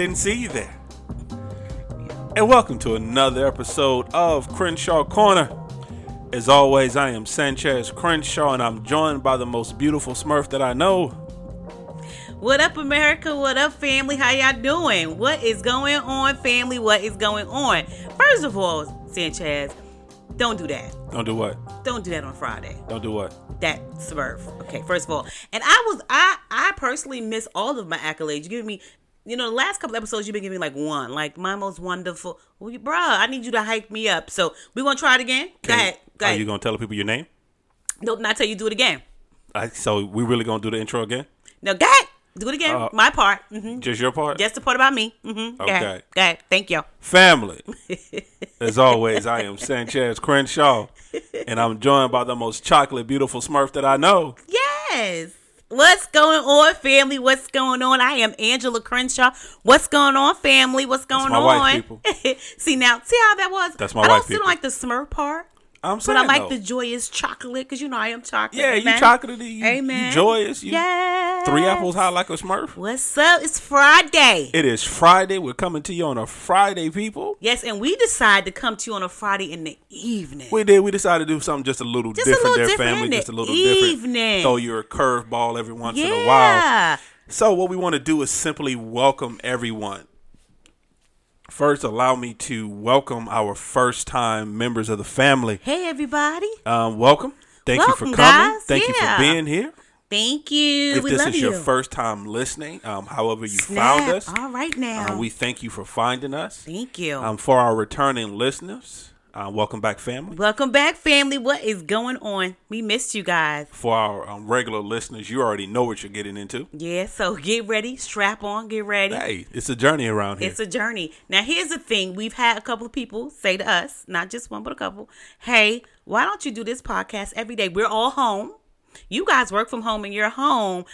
didn't see you there. And welcome to another episode of Crenshaw Corner. As always, I am Sanchez Crenshaw, and I'm joined by the most beautiful Smurf that I know. What up, America? What up, family? How y'all doing? What is going on, family? What is going on? First of all, Sanchez, don't do that. Don't do what? Don't do that on Friday. Don't do what? That Smurf. Okay, first of all, and I was I I personally miss all of my accolades. You give me, you know, the last couple episodes you've been giving me like one, like my most wonderful. Well, you, bruh, I need you to hype me up. So we gonna try it again. Go ahead. Go Are you gonna tell the people your name? Nope, not till you do it again. I, so we really gonna do the intro again? No, go ahead. Do it again. Uh, my part. hmm Just your part? Just the part about me. Mm-hmm. Go ahead. Okay. Go ahead. Thank you. Family. As always, I am Sanchez Crenshaw, and I'm joined by the most chocolate, beautiful Smurf that I know. Yes. What's going on, family? What's going on? I am Angela Crenshaw. What's going on, family? What's going on? wife, see now, see how that was. That's my I don't wife, still people. like the smurf part, I'm saying, but I like though. the joyous chocolate because you know I am chocolate. yeah, you Amen. chocolatey, you, Amen. you joyous, Yeah. Three apples high like a Smurf. What's up? It's Friday. It is Friday. We're coming to you on a Friday, people. yes, and we decide to come to you on a Friday in the evening. We did. We decided to do something just a little Just a different. little there, different, family, just a it? little Evening. different. Throw a curveball every once in a while. yeah. So what we want to do is simply welcome everyone. First, allow me to welcome our first-time members of the family. Hey, everybody. Um, welcome. Thank you for coming. guys. Thank you for being here. Thank you. If we this is you. your first time listening, um, however you Snap. found us, All right now. uh, we thank you for finding us. Thank you. Um, for our returning listeners, uh, welcome back, family. Welcome back, family. What is going on? We missed you guys. For our um, regular listeners, you already know what you're getting into. Yeah, so get ready, strap on, get ready. Hey, it's a journey around here. It's a journey. Now, here's the thing we've had a couple of people say to us, not just one, but a couple, hey, why don't you do this podcast every day? We're all home. You guys work from home and you're home.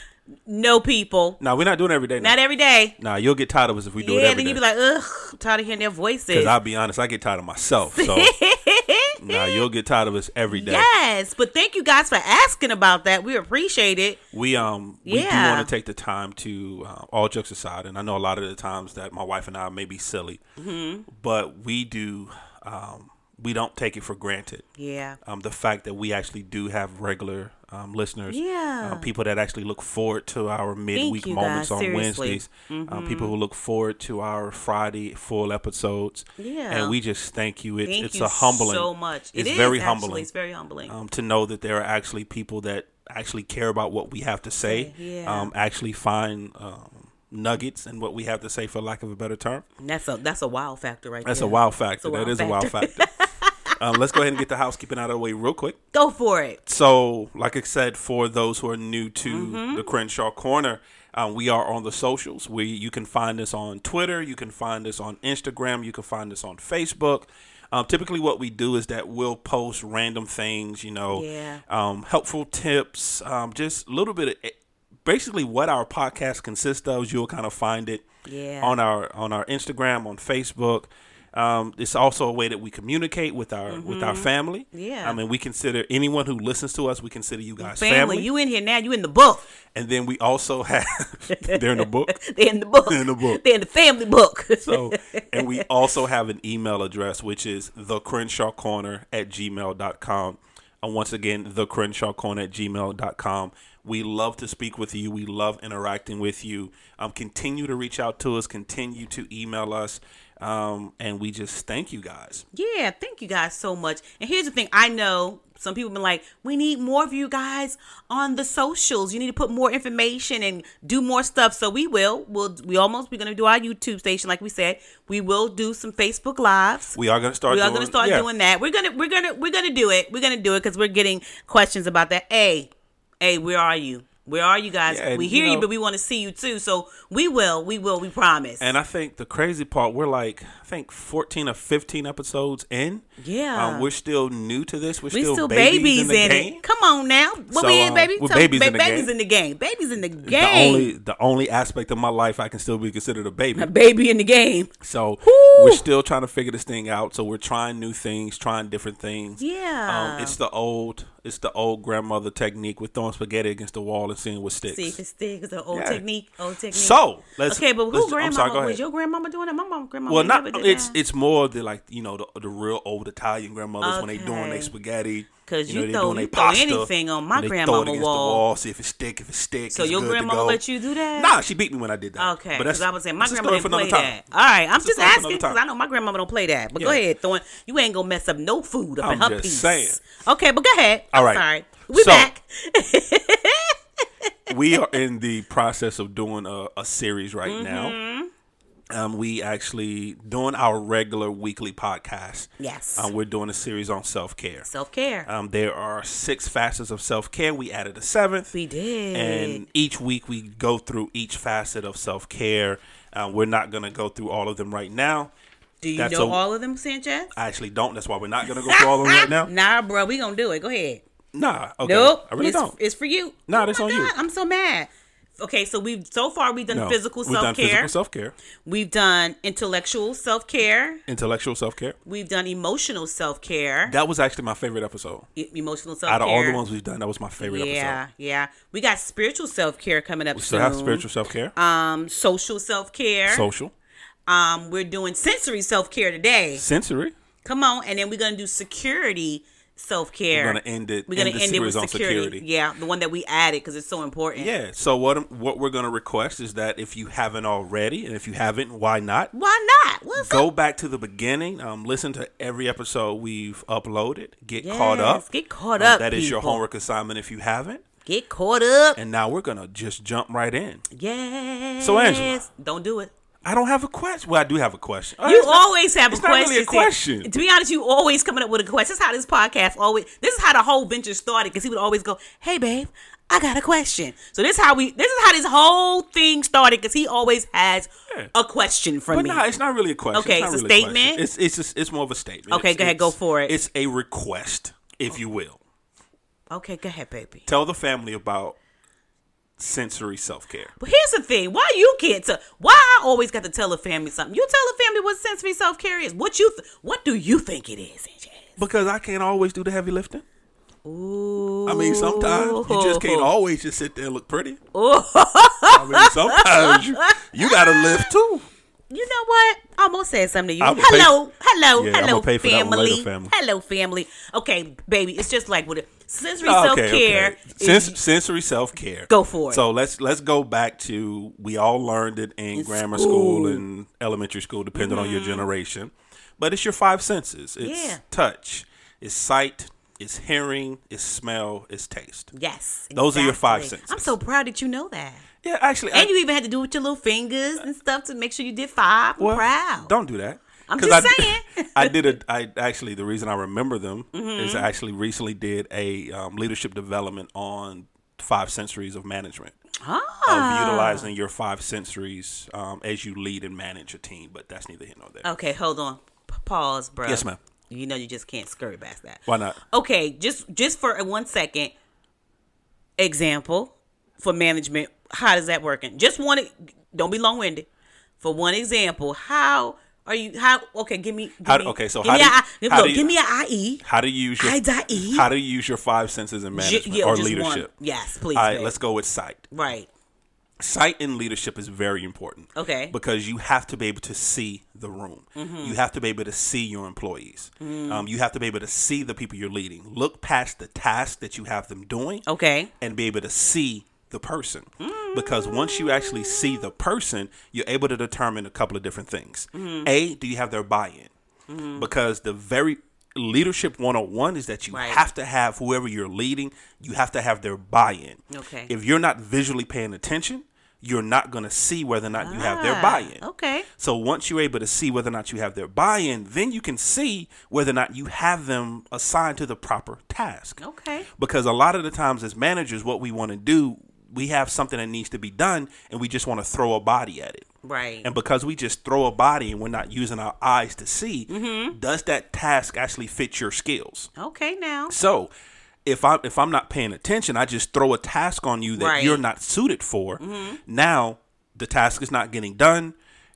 No people. now we're not doing it every day. Now. Not every day. Nah, you'll get tired of us if we do it Yeah, every then day. you be like, ugh, I'm tired of hearing their voices. Because I'll be honest, I get tired of myself. So nah, you'll get tired of us every day. Yes, but thank you guys for asking about that. We appreciate it. We um we do Yeah. want to take the time to uh, all jokes aside, and I know a lot of the times that my wife and I may be silly, Mm-hmm. but we do um we don't take it for granted. Yeah. Um, the fact that we actually do have regular um, listeners, Yeah. uh, people that actually look forward to our midweek moments guys. on. Wednesdays, um, people who look forward to our Friday full episodes, Yeah. and we just thank you. It's Thank it's you a humbling, so much. It's It is very actually. humbling It's very humbling. um, to know that there are actually people that actually care about what we have to say, Yeah. um, actually find um, nuggets and what we have to say, for lack of a better term. that's a that's a wow factor right That's there. a wow factor. a wow that is a wow factor. um, let's go ahead and get the housekeeping out of the way real quick. Go for it. So, like I said, for those who are new to Mm-hmm. the Crenshaw Corner, um, we are on the socials. We you can find us on Twitter, you can find us on Instagram, you can find us on Facebook. Um, typically, what we do is that we'll post random things, you know, Yeah. um, helpful tips, um, just a little bit of basically what our podcast consists of. You'll kind of find it Yeah. on our on our Instagram, on Facebook. Um, it's also a way that we communicate with our with our family. Mm-hmm. Yeah. I mean, we consider anyone who listens to us, we consider you guys Family, family. you in here now? You in the book? and then we also have they're in the book. They're in the book. They're in the book. They're in the family book. So, and we also have an email address, which is the Crenshaw Corner at gmail.com. And once again, the Crenshaw Corner at gmail.com. We love to speak with you. We love interacting with you. Um, continue to reach out to us. Continue to email us. Um, and we just thank you guys. yeah, thank you guys so much. And here's the thing: I know some people been like, we need more of you guys on the socials. You need to put more information and do more stuff. So we will. We'll we almost we're gonna do our YouTube station, like we said. We will do some Facebook lives. We are going to start we are doing, gonna start yeah. doing that. We're gonna we're gonna we're gonna do it. We're gonna do it because we're getting questions about that. Hey, hey, where are you? Where are you guys? Yeah, we hear you, know- but we want to see you too. So we will, we will, we promise. And I think the crazy part, we're like, I think 14 or 15 episodes in. Yeah. Um, we're still new to this. We're we still, still babies, babies, in, in, it. Come on now, what So, we in, um, baby? we're Tell- babies ba- in the babies game. in the game. Babies in the game. The only the only aspect of my life I can still be considered a baby. a baby in the game. So Woo! we're still trying to figure this thing out. So we're trying new things, trying different things. Yeah. Um, it's the old It's the old grandmother technique with throwing spaghetti against the wall and seeing what sticks. See if it sticks. The old Yeah. technique. Old technique. So let's okay, but let's- who I'm grandmama sorry, go was ahead. your grandmama doing that? My mom, grandmama. Well, not never did it's that. it's more the like you know the, the real old Italian grandmothers when they doing Okay. their spaghetti. 'Cause you know, throw- you throw anything on my and they throw it grandmama wall. Wall, see if it stick. If it stick, So your to let you do that? Nah, she beat me when I did that. Okay, but that's I was saying my grandma didn't play that. All right, I'm just asking because. I know my grandmama don't play that. But go Yeah. ahead, throwing you ain't gonna mess up no food up in I'm her just piece. saying. Okay, but go ahead. All I'm sorry. We So- back. we are in the process of doing a, a series right Mm-hmm. now. Um, we actually doing our regular weekly podcast. Yes. Um, we're doing a series on self care. Self care. Um, there are six facets of self care. We added a seventh. we did. and each week we go through each facet of self care. Uh, we're not going to go through all of them right now. Do you that's know a- all of them, Sanchez? I actually don't. That's why we're not going to go through all of them right now. Nah, bro, we gonna do it. Go ahead. Nah, okay. Nope. I really it's, don't. It's for you. Nah, oh that's on you. I'm so mad. Okay, so we've so far we've done No. physical We've done self care. physical self care, We've done intellectual self care. intellectual self care. We've done emotional self care. That was actually my favorite episode. Emotional self care. Out of all the ones we've done, that was my favorite yeah, episode. yeah. Yeah. We got spiritual self care coming up We soon. still have spiritual self care, Um, social self care. social, um, we're doing sensory self care today. sensory. Come on, and then we're gonna do security self care. We're gonna end it. We're gonna end the end it with on security. security. Yeah, the one that we added because it's so important. Yeah. So what what we're gonna request is that if you haven't already, and if you haven't, why not? Why not? What's Go up? back to the beginning. Um, listen to every episode we've uploaded. Get caught up. Get caught Um, up, That is your homework assignment if you haven't. Get caught up. And now we're gonna just jump right in. Yes. So, Angela. don't do it. I don't have a question. Well, I do have a question. You it's not- always have a it's not question. really a question. To be honest, you always coming up with a question. This is how this podcast always. This is how the whole venture started because he would always go, "Hey, babe, I got a question." So this is how we. This is how this whole thing started because he always has Yeah. a question for But me. no, it's not really a question. Okay, not it's a really statement? question. It's it's just, it's more of a statement. Okay, It's- go ahead, go for it. It's a request, if you will. okay, go ahead, baby. Tell the family about sensory self care. But here's the thing: why you can't tell? Why I always got to tell the family something? You tell the family what sensory self care is. What you? Th- what do you think it is, Sanchez? Because I can't always do the heavy lifting. Ooh. I mean, sometimes you just can't always just sit there and look pretty. Ooh. I mean, sometimes you, you got to live too. You know what? I almost said something to you. Hello, hello, Yeah, hello, pay for that one family. later, family. Hello, family. Okay, baby, it's just like with it. Sensory Oh, self care. Sens- sensory self care. Go for it. So let's let's go back to we all learned it in, In grammar school. school. and elementary school, depending on your mm-hmm. generation. But it's your five senses. It's Yeah. touch, it's sight, it's hearing, it's smell, it's taste. yes, Those are your five senses. I'm so proud that you know that. Yeah, actually, And I, you even had to do it with your little fingers and stuff to make sure you did five. I'm proud. Don't do that. I'm just I, saying. I did a. I actually the reason I remember them is Mm-hmm. I actually recently did a um, leadership development on five sensories of management. Ah. of utilizing your five sensories um, as you lead and manage a team. But that's neither here nor there. Okay, hold on. P- pause, bro. Yes, ma'am. You know you just can't scurry past that. Why not? Okay, just just for one second example for management, how does that working? Just one don't be long winded. For one example, how are you how okay, give me give How- me, okay, so give how me do you- give, how look, do you- give me a IE. How to use your I dot E. how to use your five senses in J- management yeah, or just one. leadership. Yes, please. All right, babe. let's go with sight. Right. Sight in leadership is very important. Okay. Because you have to be able to see the room. Mm-hmm. You have to be able to see your employees. Mm. Um, you have to be able to see the people you're leading. Look past the task that you have them doing. Okay. and be able to see the person. Because once you actually see the person, you're able to determine a couple of different things. A, do you have their buy in? Because the very leadership 101 is that you Right. have to have whoever you're leading, you have to have their buy in. Okay. If you're not visually paying attention, you're not going to see whether or not you have their Ah, buy in. Okay. So once you're able to see whether or not you have their buy-in, then you can see whether or not you have them assigned to the proper task. Okay. Because a lot of the times as managers, what we want to do, we have something that needs to be done, and we just want to throw a body at it. Right. And because we just throw a body and we're not using our eyes to see, mm-hmm. does that task actually fit your skills? okay now. So, if I'm if I'm not paying attention, I just throw a task on you that Right. you're not suited for. Mm-hmm. Now, the task is not getting done,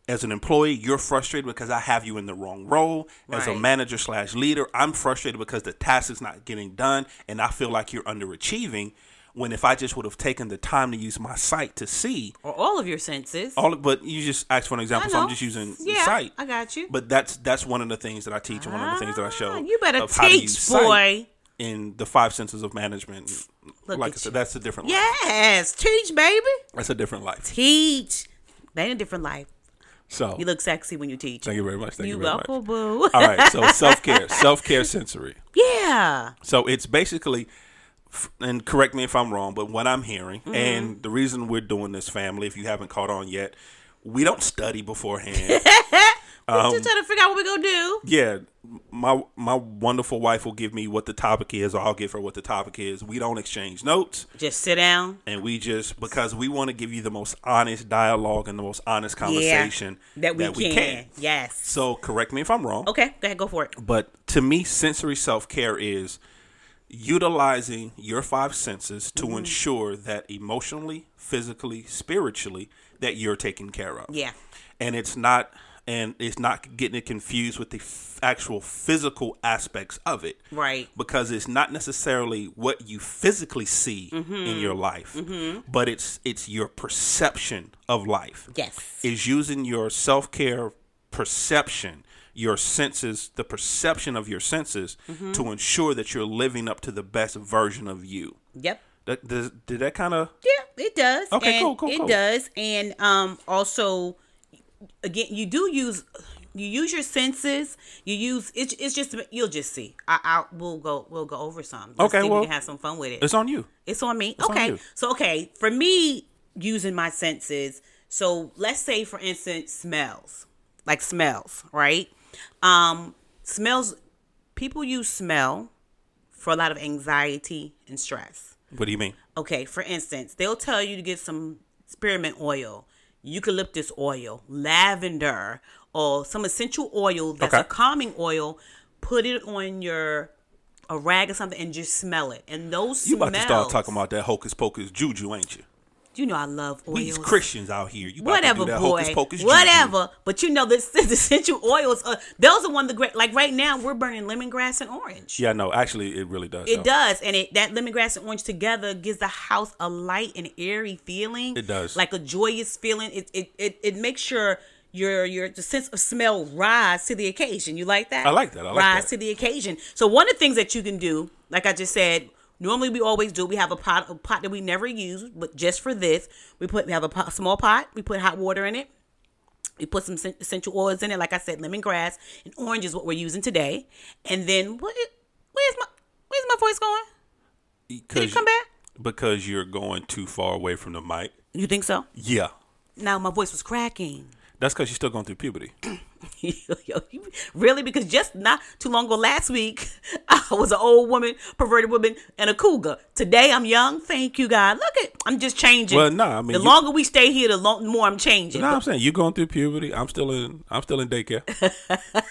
As an employee, you're frustrated because I have you in the wrong role. As a manager slash leader, I'm frustrated because the task is not getting done, and I feel like you're underachieving. When if I just would have taken the time to use my sight to see Or all of your senses. all, but you just asked for an example, so I'm just using yeah, sight. I got you. But that's that's one of the things that I teach, and one of the things that I show. Ah, you better of how to teach, boy. In the five senses of management, Look like I said, you. that's a different. life. Yes, teach, baby. That's a different life. Teach. That a different life. So You look sexy when you teach. thank you very much. Thank you, you very welcome, much. boo. All right, so self care, self care sensory. yeah. So it's basically, and correct me if I'm wrong, but what I'm hearing, Mm-hmm. and the reason we're doing this, family, if you haven't caught on yet, we don't study beforehand. We're just trying to figure out what we're gonna do. yeah, my my wonderful wife will give me what the topic is, or I'll give her what the topic is. We don't exchange notes, Just sit down. and we just because we want to give you the most honest dialogue and the most honest conversation That we, can. Yes. So correct me if I'm wrong. Okay, go ahead, go for it. But to me, sensory self care is utilizing your five senses to mm-hmm. ensure that emotionally, physically, spiritually, that you're taken care of. Yeah. And it's not and it's not getting it confused with the f- actual physical aspects of it. Right. Because it's not necessarily what you physically see mm-hmm. in your life, mm-hmm. but it's it's your perception of life Yes. is using your self care perception, your senses, the perception of your senses Mm-hmm. to ensure that you're living up to the best version of you. Yep. That, does, did that kind of Yeah, it does. Okay, and cool, cool, It cool. does, and um, also, again, you do use you use your senses. You use it's. It's just you'll just see. I, I we'll go we'll go over some. Let's Okay, well, we can have some fun with it. it's on you. It's on me. on okay. you. So okay, for me using my senses. So let's say for instance smells. Like smells, right? Um smells people use smell for a lot of anxiety and stress. What do you mean? Okay, for instance, they'll tell you to get some spearmint oil, eucalyptus oil, lavender, or some essential oil that's a calming oil. Put it on your a rag or something and just smell it. And those You smells. about to start talking about that hocus pocus juju, ain't you? You know I love oils. These Christians out here, you Whatever, to do that boy. hocus pocus juju. Whatever. But you know, this, this essential oils. Uh, those are one of the great. Like right now, we're burning lemongrass and orange. Yeah, no, actually, it really does. It though. does, and it that lemongrass and orange together gives the house a light and airy feeling. It does. like a joyous feeling. It it it, it makes sure your your the sense of smell rise to the occasion. You like that? I like that. I like rise that. to the occasion. So one of the things that you can do, like I just said. Normally we always do. We have a pot, a pot that we never use, but just for this, we put we have a pot, small pot. We put hot water in it. We put some essential oils in it, like I said, lemongrass and orange is what we're using today. And then what? Where's my Where's my voice going? Did Because it come back? because you're going too far away from the mic. You think so? Yeah, Now my voice was cracking. That's because you're still going through puberty. Really? Because just not too long ago, last week, I was an old woman, perverted woman, and a cougar. Today, I'm young. Thank you, God. Look at, I'm just changing. Well, nah, I mean, the you- longer we stay here, the long, more I'm changing. No, I'm saying you're going through puberty. I'm still in. I'm still in daycare.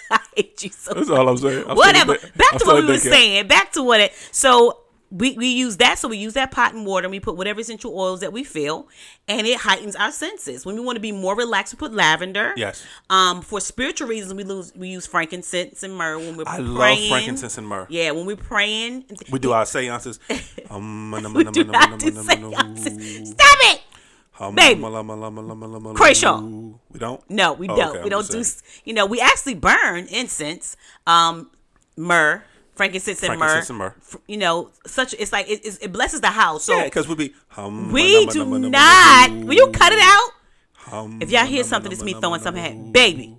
I hate you so That's all I'm saying. I'm whatever. Back I'm to what we were saying. Back to what it. So we we use that. So we use that pot and water, and we put whatever essential oils that we feel, and it heightens our senses. When we want to be more relaxed, we put lavender. Yes. Um, for spiritual reasons, we lose we use frankincense and myrrh when we're I praying. love frankincense and myrrh. Yeah, when we're praying. We do our seances. Um, We do not do seances. Stop it. Baby. Crenshaw. We don't. No, we Oh, don't. okay, we I'm don't do. You know, we actually burn incense, um, myrrh, frankincense and myrrh. And myrrh. You know, such it's like it, it blesses the house. So Yeah, because we'll be. hum, we do not. Will you cut it out? hum, If y'all hear something, it's me throwing something at baby.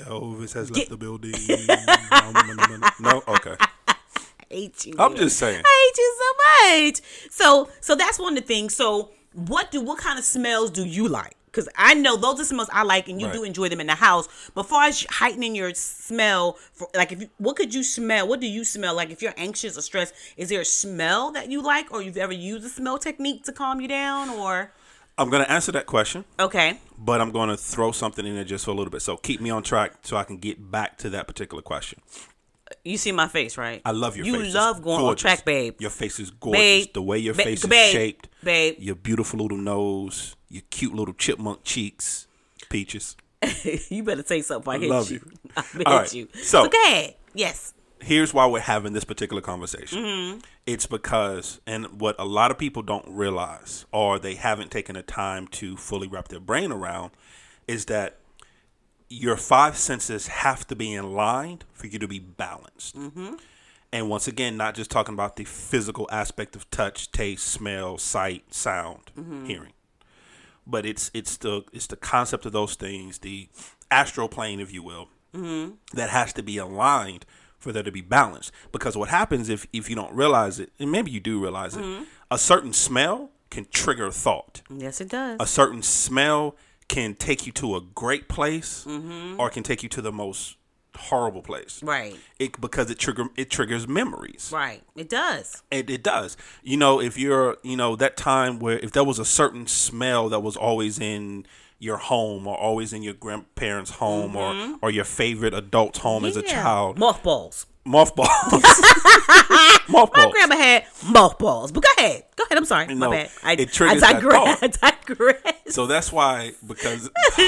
Elvis has left the building. No, okay. I hate you. I'm just saying. I hate you so much. So so that's one of the things. So what do what kind of smells do you like? Because I know those are smells I like, and you Right. do enjoy them in the house. But far as heightening your smell, for like if you, what could you smell? What do you smell like if you're anxious or stressed? Is there a smell that you like, or you've ever used a smell technique to calm you down? Or I'm gonna answer that question, okay, but I'm gonna throw something in there just for a little bit. So keep me on track so I can get back to that particular question. you see my face, right? I love your you face. It's love going on track, babe. Your face is gorgeous. Babe. The way your Ba- face is babe. shaped. Babe. Your beautiful little nose. Your cute little chipmunk cheeks. Peaches. you better say something. I hit love you. you. I hit right, you. so- ahead. Yes. here's why we're having this particular conversation. Mm-hmm. It's because, and what a lot of people don't realize, or they haven't taken the time to fully wrap their brain around, is that your five senses have to be in line for you to be balanced. Mm-hmm. And once again, not just talking about the physical aspect of touch, taste, smell, sight, sound, Mm-hmm. hearing, but it's it's the it's the concept of those things, the astral plane, if you will, Mm-hmm. that has to be aligned for there to be balance. Because what happens if if you don't realize it, and maybe you do realize it, Mm-hmm. a certain smell can trigger thought. Yes, it does. A certain smell can take you to a great place, Mm-hmm. or can take you to the most horrible place. right. It because it trigger it triggers memories. Right. It does. It, it does. You know, if you're, you know, that time where if there was a certain smell that was always in your home or always in your grandparents' home or or your favorite adult's home as a Mm-hmm. Child, Mothballs. mothballs. Mothballs. My grandma had mothballs. But go ahead. Go ahead. I'm sorry. No, My bad. I, it triggers I that digress. I digress. So that's why because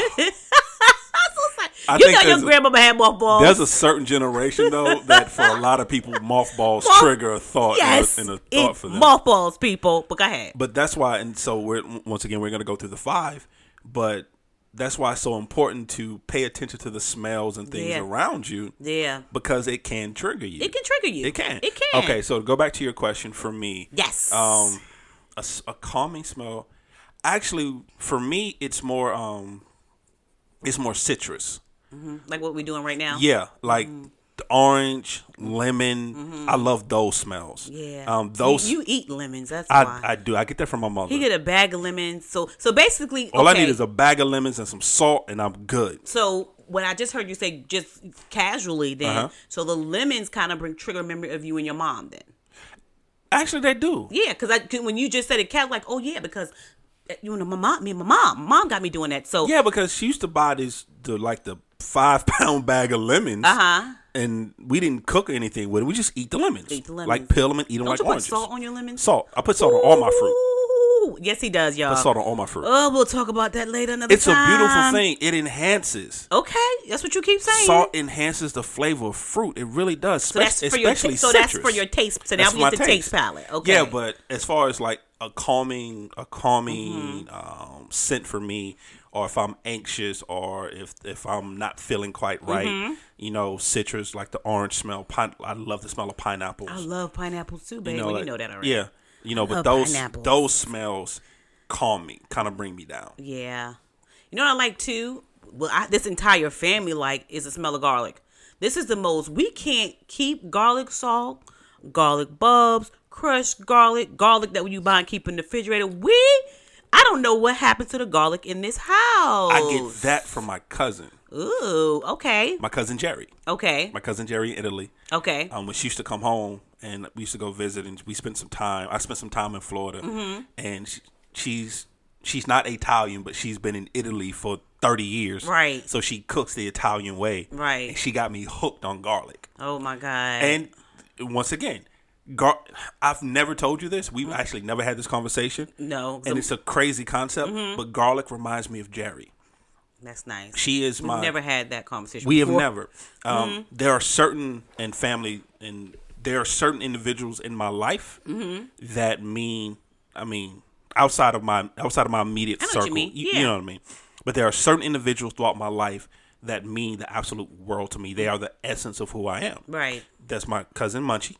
I you think know your grandmama had mothballs. there's a certain generation though that for a lot of people mothballs Moth- trigger a thought yes. and a, and a thought for them. mothballs, people. But go ahead. but that's why and so we're once again we're going to go through the five but that's why it's so important to pay attention to the smells and things Yeah. around you Yeah. because it can trigger you It can trigger you. it can It can. okay so to go back to your question for me Yes. um a, a calming smell actually for me it's more um it's more citrus like what we're doing right now. yeah like the orange lemon i love those smells Mm-hmm. Yeah. um those You, you eat lemons. That's why. I, I do i get that from my mother he get a bag of lemons. So so basically, All okay, I need is a bag of lemons and some salt, and I'm good. So what I just heard you say, just casually, then. Uh-huh. So the lemons kind of bring trigger memory of you and your mom. Then. Actually, they do. Yeah, because I when you just said it, cat like, oh yeah, because uh, you know my mom, me and my mom, mom got me doing that. So Yeah, because she used to buy these the like the five pound bag of lemons, uh huh. and we didn't cook anything with it. We just eat the lemons, Eat the lemons. like peel them and eat them Don't like you put oranges. salt on your lemons? Salt. I put salt on all my fruit. Ooh, yes, he does, y'all. Put salt on all my fruit. Oh, we'll talk about that later another it's a time. beautiful thing. It enhances. Okay, that's what you keep saying. Salt enhances the flavor of fruit. It really does. so that's spe- for your especially ta- so citrus. that's for your taste. So now That's we my get the taste palette. Okay. Yeah, but as far as like a calming, a calming Mm-hmm. um, scent for me, or if I'm anxious, or if if I'm not feeling quite right, Mm-hmm. you know, citrus like the orange smell. Pine, I love the smell of pineapples. I love pineapples too, baby. you know, like- you know that already. Yeah, you know, but those pineapples. those smells calm me, kind of bring me down. Yeah. You know what I like too? Well, I, this entire family like is the smell of garlic. This is the most. We can't keep garlic salt, garlic bulbs, crushed garlic, garlic that you buy and keep in the refrigerator. We, I don't know what happened to the garlic in this house. I get that from my cousin, Ooh, okay, my cousin Jerry, okay, my cousin Jerry in Italy. okay. um, when she used to come home and we used to go visit and we spent some time. I spent some time in Florida, Mm-hmm. and she, she's she's not Italian, but she's been in Italy for thirty years. Right. So she cooks the Italian way. Right. And she got me hooked on garlic. oh my god. And once again, gar- I've never told you this. We've actually never had this conversation. no, And it's a crazy concept, Mm-hmm. but garlic reminds me of Jerry. that's nice. She is We've my never had that conversation. we have never. Um, Mm-hmm. There are certain and family and there are certain individuals in my life Mm-hmm. that mean. I mean, outside of my outside of my immediate I know what you circle, you, Yeah. you know what I mean. But there are certain individuals throughout my life that mean the absolute world to me. They are the essence of who I am. Right. That's my cousin Munchie.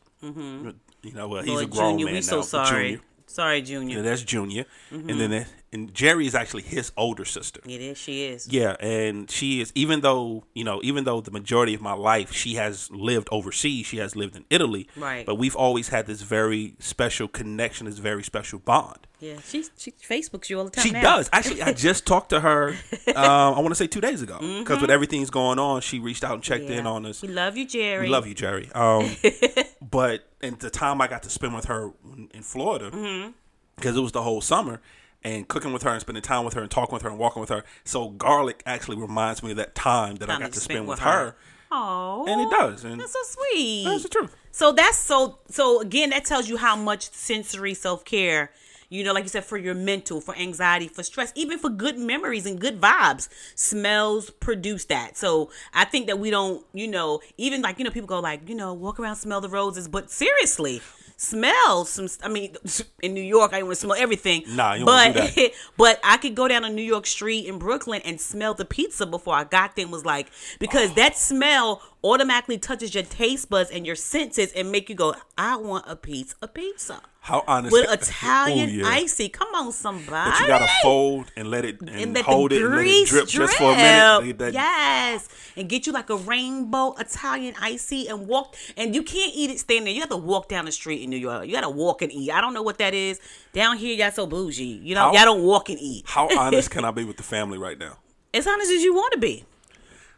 You know, well, he's Lord a grown Junior, man we now. so sorry. Junior, Sorry, Junior. yeah, that's Junior, Mm-hmm. and then that, and Jerry is actually his older sister. It is. She is. Yeah, and she is even though you know even though the majority of my life she has lived overseas, she has lived in Italy. Right. But we've always had this very special connection, this very special bond. Yeah, she she Facebooks you all the time. She now. does actually. I just talked to her. Um, I want to say two days ago because with everything's going on, she reached out and checked in Mm-hmm. On us. We love you, Jerry. We love you, Jerry. Um, but and the time I got to spend with her in Florida, Mm-hmm. because it was the whole summer, and cooking with her and spending time with her and talking with her and walking with her. So garlic actually reminds me of that time that I got to spend with with her, Oh, and it does. And That's so sweet. that's the truth. So that's so so again that tells you how much sensory self care You know, like you said, for your mental, for anxiety, for stress, even for good memories and good vibes. Smells produce that. So I think that we don't, you know, even like, you know, people go like, you know, walk around, smell the roses. But seriously, smell some I mean in New York I want to smell everything. Nah, you but won't do that. but I could go down a New York street in Brooklyn and smell the pizza before I got there and was like because that smell automatically touches your taste buds and your senses and make you go, I want a piece of pizza. How honest With Italian Oh, yeah. icy. Come on, somebody. But you gotta fold and let it and, and hold it and let it drip, drip. just for a minute. That- Yes, and get you like a rainbow Italian icy and walk. And you can't eat it standing there. You have to walk down the street in New York. You gotta walk and eat. I don't know what that is. Down here, y'all so bougie. You know, How- y'all don't walk and eat. How honest can I be with the family right now? as honest as you want to be,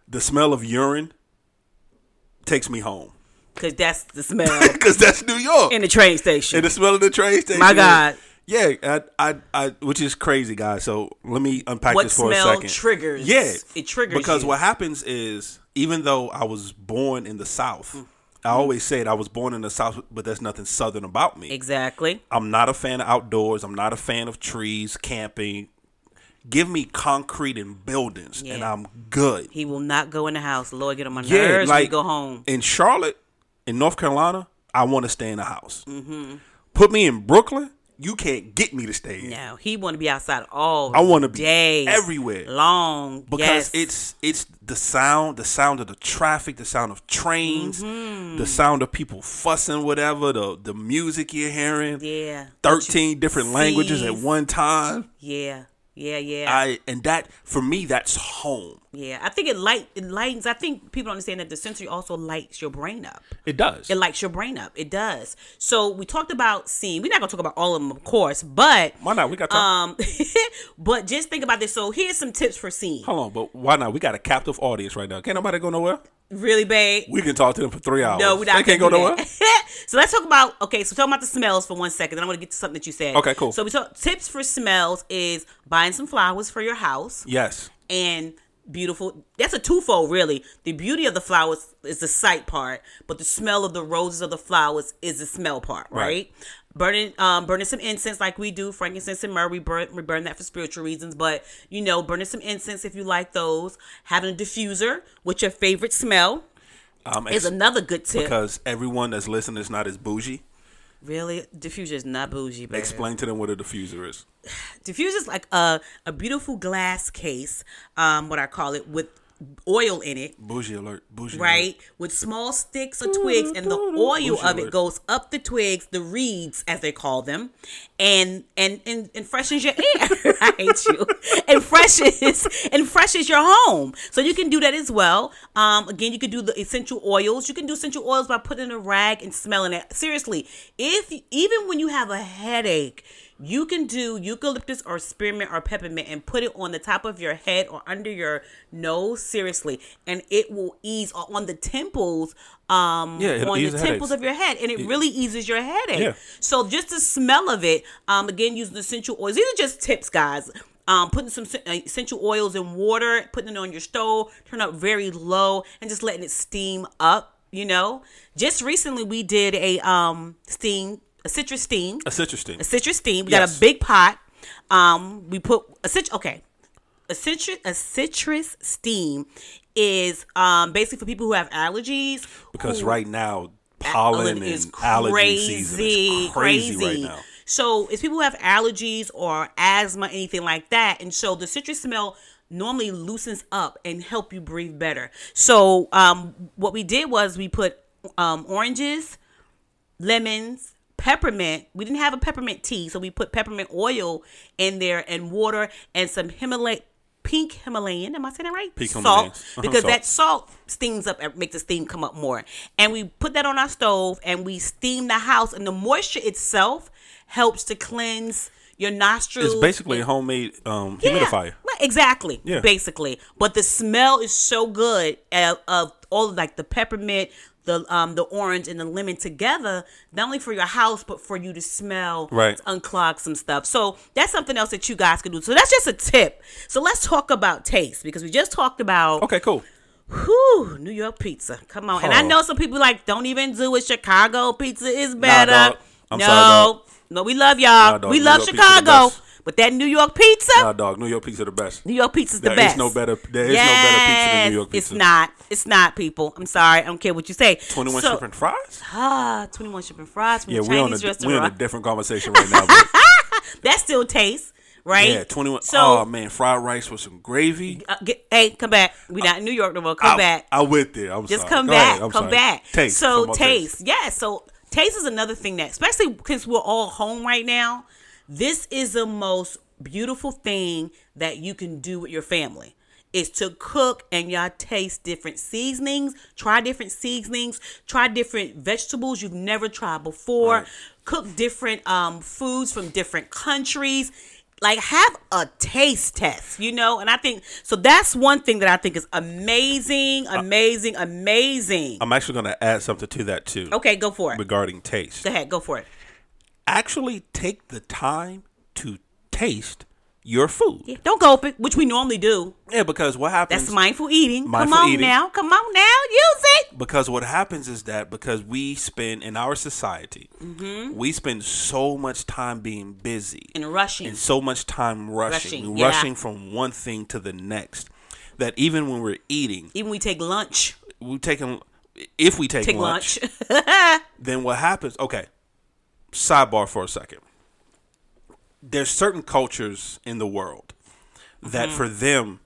The smell of urine takes me home because that's the smell because that's New York. in the train station. In the smell of the train station. My God. Yeah, I, I, I, which is crazy, guys. So let me unpack What this for a smell second. triggers- Yeah, it triggers because you. what happens is, even though I was born in the South, Mm. I always said I was born in the South, but there's nothing Southern about me. exactly. I'm not a fan of outdoors. I'm not a fan of trees, camping. Give me concrete and buildings, and I'm good. He will not go in the house. Lord, get on my Yeah, nerves when like we go home. in Charlotte, in North Carolina, I want to stay in the house. Mm-hmm. Put me in Brooklyn, you can't get me to stay in. No, he want to be outside all I wanna be day, everywhere. long. because yes. it's it's the sound, the sound of the traffic, the sound of trains, Mm-hmm. the sound of people fussing, whatever, the the music you're hearing, yeah, thirteen different languages at one time. yeah, yeah, yeah. I and that for me, that's home. Yeah, I think it light it lightens. I think people understand that the sensory also lights your brain up. It does. It lights your brain up. It does. So we talked about seeing. We're not gonna talk about all of them, of course, but Why not? We got time. um, but just think about this. So here's some tips for seeing. Hold on, but why not? We got a captive audience right now. Can't nobody go nowhere. Really, babe. We can talk to them for three hours. No, we're not. They can't go nowhere. so let's talk about okay. So talking about the smells for one second. Then I'm gonna get to something that you said. Okay, cool. So we talk tips for smells is buying some flowers for your house Yes. and beautiful. That's a twofold, really. The beauty of the flowers is the sight part, but the smell of the roses of the flowers is the smell part, right? Right. Burning, um, burning some incense like we do, frankincense and myrrh. We burn, we burn that for spiritual reasons, but you know, burning some incense if you like those. Having a diffuser with your favorite smell Um, is another good tip. because everyone that's listening is not as bougie. Really, diffuser is not bougie, baby. Explain to them what a diffuser is. Diffuser is like a a beautiful glass case, um, what I call it, with oil in it, Bougie alert. Bougie right? With small sticks or twigs, and the oil Bougie of it alert. goes up the twigs, the reeds as they call them, and and and, and freshens your air. I hate you. And freshens and freshens your home. So you can do that as well. Um, again, you can do the essential oils. You can do essential oils by putting in a rag and smelling it. Seriously, if even when you have a headache. You can do eucalyptus or spearmint or peppermint and put it on the top of your head or under your nose, seriously, and it will ease on the temples, um, Yeah, on the temples headaches. of your head, and it really eases your headache. Yeah. So just the smell of it, um, again, using essential oils. These are just tips, guys. Um, putting some uh, essential oils in water, putting it on your stove, turn up very low, and just letting it steam up. You know, just recently we did a um steam, a citrus steam, A citrus steam. a citrus steam. We got a big pot. Um, we put a citrus. Okay, a citrus a citrus steam is um basically for people who have allergies. Because who- right now, pollen and is allergy season is crazy, right now. So it's people who have allergies or asthma, anything like that. And so the citrus smell normally loosens up and help you breathe better. So um, what we did was we put um, oranges, lemons, peppermint. We didn't have a peppermint tea, so we put peppermint oil in there and water and some Himalaya pink Himalayan. Am I saying that right? Pink salt. Uh-huh, because salt. that salt steams up and makes the steam come up more. And we put that on our stove and we steam the house and the moisture itself helps to cleanse your nostrils. It's basically a homemade um, Yeah, humidifier. exactly. Yeah. Basically. But the smell is so good of, of all like the peppermint, the um the orange and the lemon together, not only for your house but for you to smell Right. to unclog some stuff. So that's something else that you guys can do. So that's just a tip. So let's talk about taste because we just talked about Okay, cool. whew, New York pizza. Come on. And I know some people like don't even do it. Chicago pizza is better. I'm no, sorry, no, we love y'all. Nah, we love York pizza the Chicago. But that New York pizza, Nah, dog. New York pizza the best. New York pizza's the There best. is no better. There is no better pizza than New York pizza. It's not. It's not, people. I'm sorry. I don't care what you say. Twenty one So- shrimp and fries. Ah, 21 shrimp and fries from Yeah, the we're on Chinese a restaurant. we're in a different conversation right now. That still tastes, right? yeah, twenty one. So, oh man, fried rice with some gravy. uh, get, hey, come back. We're not in New York no more. Come I, back. I went there. I'm Just sorry. come Go back. come sorry. back. Taste. So about taste. Yeah. So taste is another thing that, especially because we're all home right now. This is the most beautiful thing that you can do with your family. Is to cook and y'all taste different seasonings, try different seasonings, try different vegetables you've never tried before, Right. cook different um, foods from different countries. Like have a taste test, you know? And I think so that's one thing that I think is amazing, amazing, amazing. I'm actually going to add something to that too Okay, go for it. regarding taste. Go ahead, go for it. Actually, take the time to taste your food. Yeah, don't gulp it, which we normally do. Yeah, because what happens? That's mindful eating. Mindful Come on eating. now. Come on now. Use it. because what happens is that because we spend in our society, Mm-hmm. we spend so much time being busy And rushing. and so much time rushing, Rushing, yeah. rushing from one thing to the next, that even when we're eating, Even we take lunch. we taking if we take, Take lunch, lunch. then what happens? Okay, sidebar for a second. There's certain cultures in the world that Mm-hmm. for them,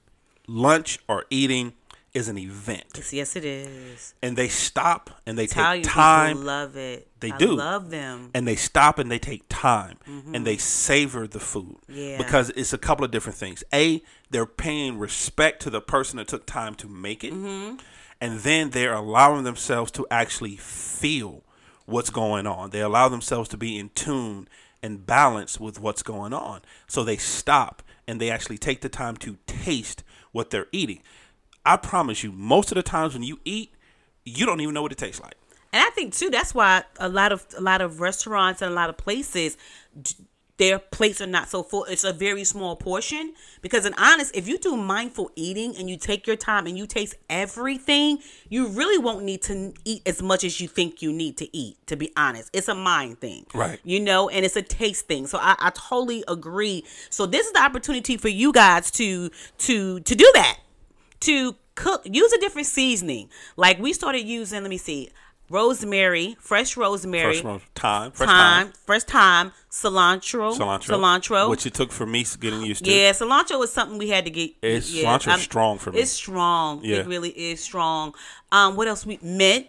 lunch or eating is an event, yes, yes, it is. and they stop and they Italian take time love it. They I do. love them. and they stop and they take time and they savor the food Mm-hmm. Yeah. because it's a couple of different things a they're paying respect to the person that took time to make it Mm-hmm. and then they're allowing themselves to actually feel what's going on. They allow themselves to be in tune and balance with what's going on. So they stop and they actually take the time to taste what they're eating. I promise you most of the times when you eat you don't even know what it tastes like. And I think too that's why a lot of a lot of restaurants and a lot of places their plates are not so full. It's a very small portion because, in honest, if you do mindful eating and you take your time and you taste everything, you really won't need to eat as much as you think you need to eat. To be honest, it's a mind thing, Right. You know, and it's a taste thing. So I, I totally agree. So this is the opportunity for you guys to to to do that to cook use a different seasoning like we started using let me see rosemary fresh rosemary. Fresh ro- thyme, fresh thyme, time, fresh thyme cilantro cilantro, cilantro. Which it took for me getting used to. yeah cilantro was something we had to get It's- yeah, cilantro's strong for me. it's strong. Yeah. it really is strong. Um what else we mint.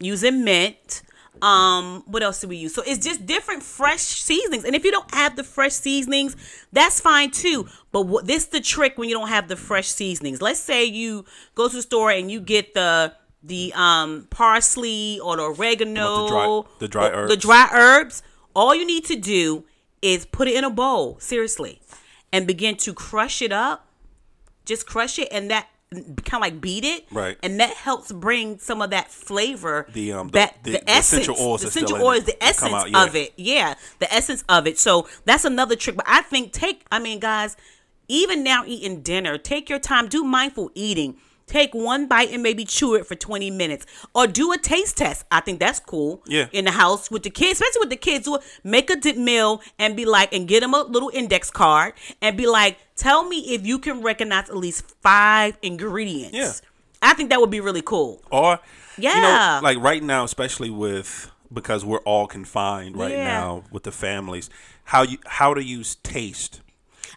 Using mint. Um what else do we use? So it's just different fresh seasonings. And if you don't have the fresh seasonings that's fine too. But what this the trick when you don't have the fresh seasonings. Let's say you go to the store and you get the the um parsley or the oregano the dry- the dry or the herbs. dry herbs. All you need to do is put it in a bowl seriously and begin to crush it up. Just crush it and that kind of like beat it. Right. and that helps bring some of that flavor The, um, that the- the, the essence. essential oils the essential oils the essence out, yeah. of it. Yeah the essence of it. So that's another trick. But i think take i mean guys even now eating dinner take your time. Do mindful eating take one bite and maybe chew it for 20 minutes or do a taste test i think that's cool Yeah. in the house with the kids especially with the kids make a dip meal and be like and get them a little index card and be like tell me if you can recognize at least five ingredients Yeah. i think that would be really cool Or yeah. you know, like right now, especially with because we're all confined right Yeah. now with the families. How you how to use taste?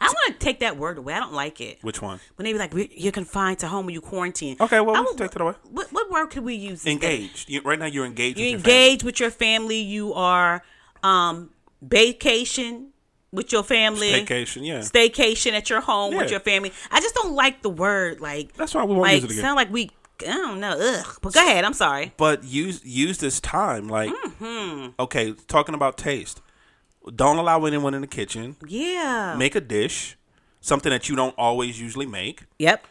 I want to take that word away. I don't like it. Which one? When they be like, you're confined to home when you quarantine. Okay, well, I we would- take that away. What, what word could we use? Engaged. You, right now, you're engaged. You with your family. engage with your family. You are um, vacation with your family. Staycation, yeah. Staycation at your home with your family. I just don't like the word. Like That's why we won't like, use it again. Sound like we. I don't know. Ugh. But go ahead. I'm sorry. but use use this time like Mm-hmm. okay talking about taste don't allow anyone in the kitchen Yeah. make a dish something that you don't always usually make yep.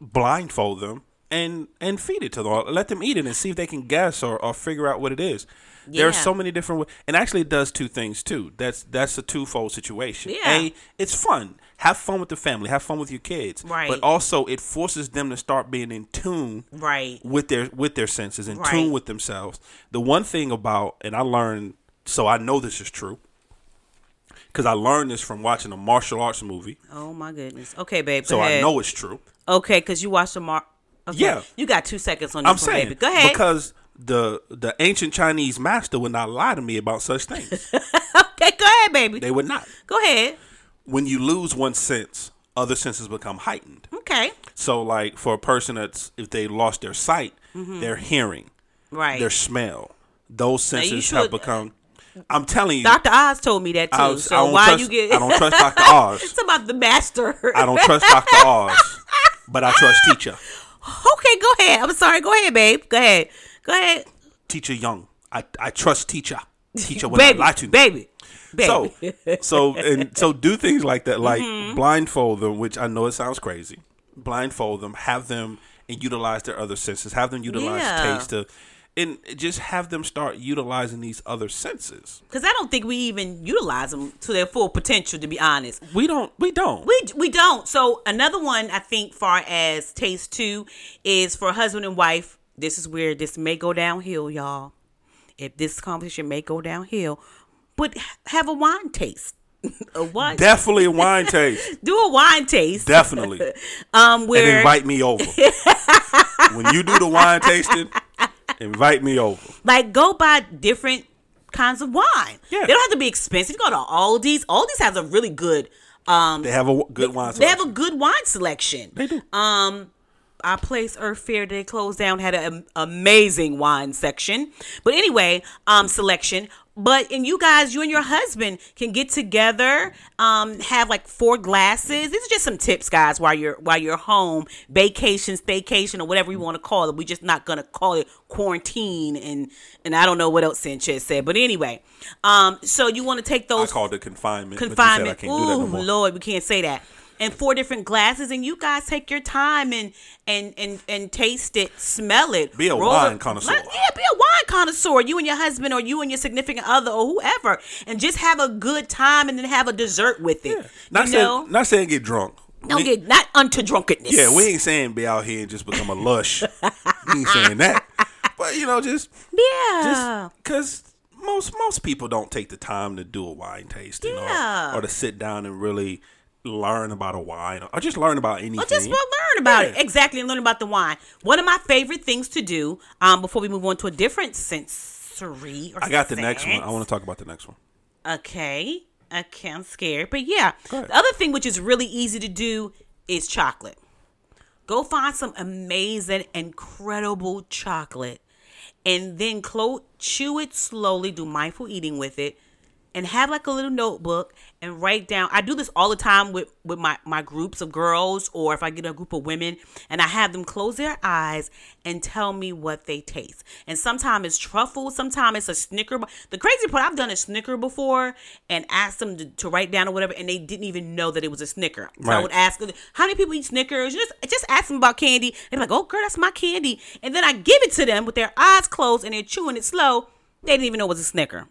blindfold them and and feed it to them let them eat it and see if they can guess or, or figure out what it is there are so many different ways and actually it does two things too that's that's a twofold situation Yeah. a it's fun have fun with the family have fun with your kids Right. but also it forces them to start being in tune Right. with their with their senses in Right. tune with themselves. The one thing about and I learned so I know this is true because I learned this from watching a martial arts movie. Oh my goodness. Okay, babe. So ahead. I know it's true. Okay, because you watched the mar. Okay. Yeah. You got two seconds on this I'm one, saying baby. Go ahead. because the the ancient Chinese master would not lie to me about such things. okay, go ahead, baby. they would not. Go ahead. When you lose one sense, other senses become heightened. Okay. So, like for a person that's if they lost their sight, their hearing, Mm-hmm. Right. their smell, those senses should- have become. I'm telling you, Dr. Oz told me that too. I, was- I so don't why trust, you get? I don't trust Dr. Oz. it's about the master. I don't trust Dr. Oz, but I trust teacher. okay, go ahead. I'm sorry. Go ahead, babe. Go ahead. Go ahead. Teacher Young. I, I trust teacher. Teacher not baby, lie to me. baby, baby. So, so and so do things like that, like Mm-hmm. blindfold them, which I know it sounds crazy. Blindfold them, have them and utilize their other senses. Have them utilize Yeah. taste, to, and just have them start utilizing these other senses. Because I don't think we even utilize them to their full potential. To be honest, We don't. We don't. we we don't. So another one I think, far as taste too, is for husband and wife. This is where this may go downhill, y'all. If this conversation may go downhill, but have a wine taste. a wine. Definitely a wine taste. do a wine taste. Definitely. um, And where invite me over. when you do the wine tasting, invite me over. like go buy different kinds of wine. Yeah. They don't have to be expensive. You go to Aldi's. Aldi's has a really good um They have a good wine they have a good wine selection. They do. Um our place Earth Fare they closed down had an amazing wine section. But anyway, um selection. But and you guys, you and your husband can get together, um, have like four glasses. These are just some tips, guys, while you're while you're home, vacation, staycation, or whatever you want to call it. We're just not gonna call it quarantine and and I don't know what else Sanchez said. But anyway, um, so you want to take those I called it confinement. but you said confinement. I can't do that no Ooh, more. Lord, we can't say that. And four different glasses, and you guys take your time and and and and taste it, smell it. Be a wine connoisseur. Yeah, be a wine connoisseur. You and your husband, or you and your significant other, or whoever, and just have a good time, and then have a dessert with it. Not you saying, know, not saying get drunk. don't We- get not unto drunkenness. Yeah, we ain't saying be out here and just become a lush. we ain't saying that. But you know, just yeah. because most most people don't take the time to do a wine tasting Yeah. or, or to sit down and really learn about a wine or just learn about anything. Or just well, learn about it exactly and learn about the wine. One of my favorite things to do, um, before we move on to a different sensory. Or I got the next one. I want to talk about the next one. Okay. Okay, I'm scared. But yeah. The other thing which is really easy to do is chocolate. Go find some amazing, incredible chocolate and then clo- chew it slowly, do mindful eating with it, and have like a little notebook and write down. I do this all the time with, with my, my groups of girls or if I get a group of women and I have them close their eyes and tell me what they taste. And sometimes it's truffle, sometimes it's a snicker. The crazy part, I've done a snicker before and asked them to, to write down or whatever, and they didn't even know that it was a snicker. So I would ask them, how many people eat Snickers? Just just ask them about candy. They're like, oh girl, that's my candy. And then I give it to them with their eyes closed and they're chewing it slow. They didn't even know it was a Snicker.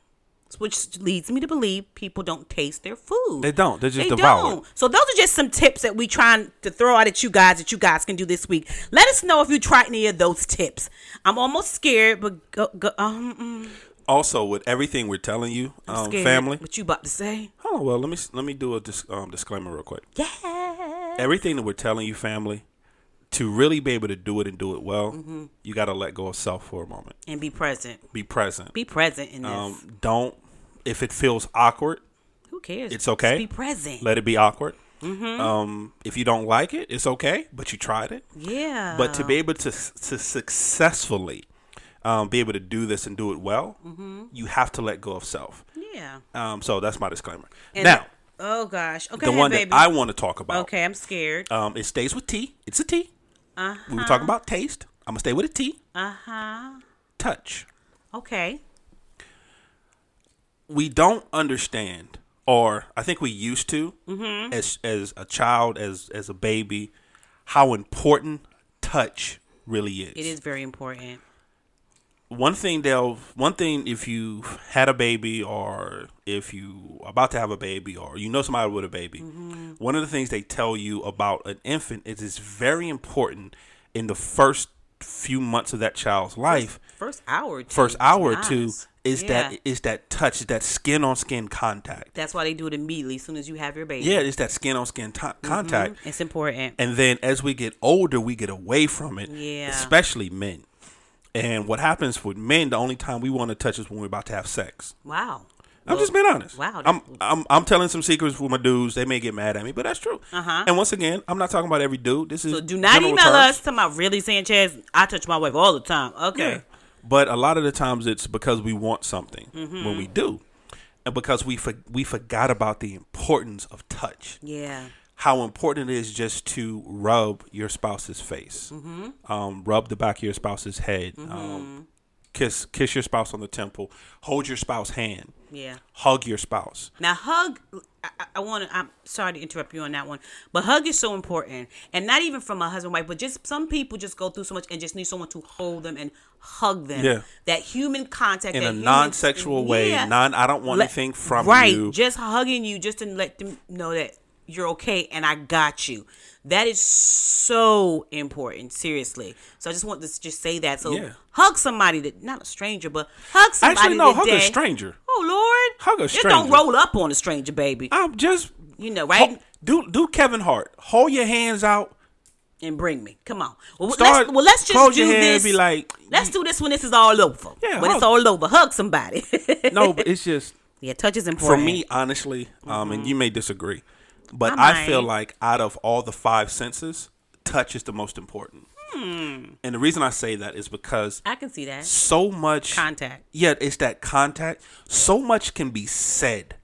Which leads me to believe people don't taste their food. They don't. They just They devour don't. So those are just some tips that we trying to throw out at you guys that you guys can do this week. Let us know if you tried any of those tips. I'm almost scared, but go, go, um, mm, Also, with everything we're telling you, um, scared. family. What you about to say? Hold on. Well, let me let me do a dis- um, disclaimer real quick. Yeah. Everything that we're telling you, family, to really be able to do it and do it well, Mm-hmm. you got to let go of self for a moment. And be present. Be present. Be present in this. Um, don't. If it feels awkward, Who cares? it's okay. Just be present. let it be awkward. Mm-hmm. Um, if you don't like it, it's okay, but you tried it. yeah. But to be able to to successfully um, be able to do this and do it well, Mm-hmm. you have to let go of self. yeah. Um, so that's my disclaimer. And- now, Oh gosh. Okay, the one baby. that I want to talk about, Okay, I'm scared. um, it stays with T. It's a T. Uh We were talking about taste. I'm gonna stay with a T. Uh-huh. Touch. Okay. We don't understand, or I think we used to, Mm-hmm. as as a child, as as a baby, how important touch really is. It is very important. One thing they'll one thing if you had a baby or if you about to have a baby or you know somebody with a baby Mm-hmm. one of the things they tell you about an infant is it's very important in the first few months of that child's life First hour or two. first hour or two. Is Yeah. that is that touch, that skin on skin contact. That's why they do it immediately as soon as you have your baby. Yeah, it's that skin on skin to- contact. It's important. And then as we get older, we get away from it. Yeah. Especially men. And what happens with men, the only time we want to touch is when we're about to have sex. Wow. I'm Well, just being honest. wow, I'm, I'm I'm telling some secrets with my dudes. They may get mad at me, but that's true. Uh-huh. And once again, I'm not talking about every dude. This is So do not email terms. us talking about really Sanchez. I touch my wife all the time. Okay. Yeah. But a lot of the times it's because we want something Mm-hmm. when we do, and because we for, we forgot about the importance of touch. Yeah. How important it is just to rub your spouse's face, Mm-hmm. um, rub the back of your spouse's head, um, kiss kiss your spouse on the temple, hold your spouse's hand, Yeah. hug your spouse. Now hug. I, I- want to. I'm sorry to interrupt you on that one, but hug is so important, and not even from a husband wife, but just some people just go through so much and just need someone to hold them and hug them. Yeah. That human contact in a human- non-sexual way. Yeah. Non, I don't want Let- anything from right, you. just hugging you, just to let them know that you're okay and I got you. That is so important. Seriously. So I just want to just say that. So Yeah. hug somebody that not a stranger, but hug somebody. Actually, no, hug today. a stranger. Oh Lord, Hug a Just don't roll up on a stranger, baby. I'm just You know, right? Ho- do do Kevin Hart. Hold your hands out. and bring me. Come on. Well, Start. let's, well, let's just do this. be like, let's do this when this is all over. Yeah, when hug. it's all over, hug somebody. no, but it's just yeah, touch is important. for me, honestly. Um, and you may disagree, but I I, feel like out of all the five senses, touch is the most important. And the reason I say that is because I can see that so much contact. Yeah, it's that contact. So much can be said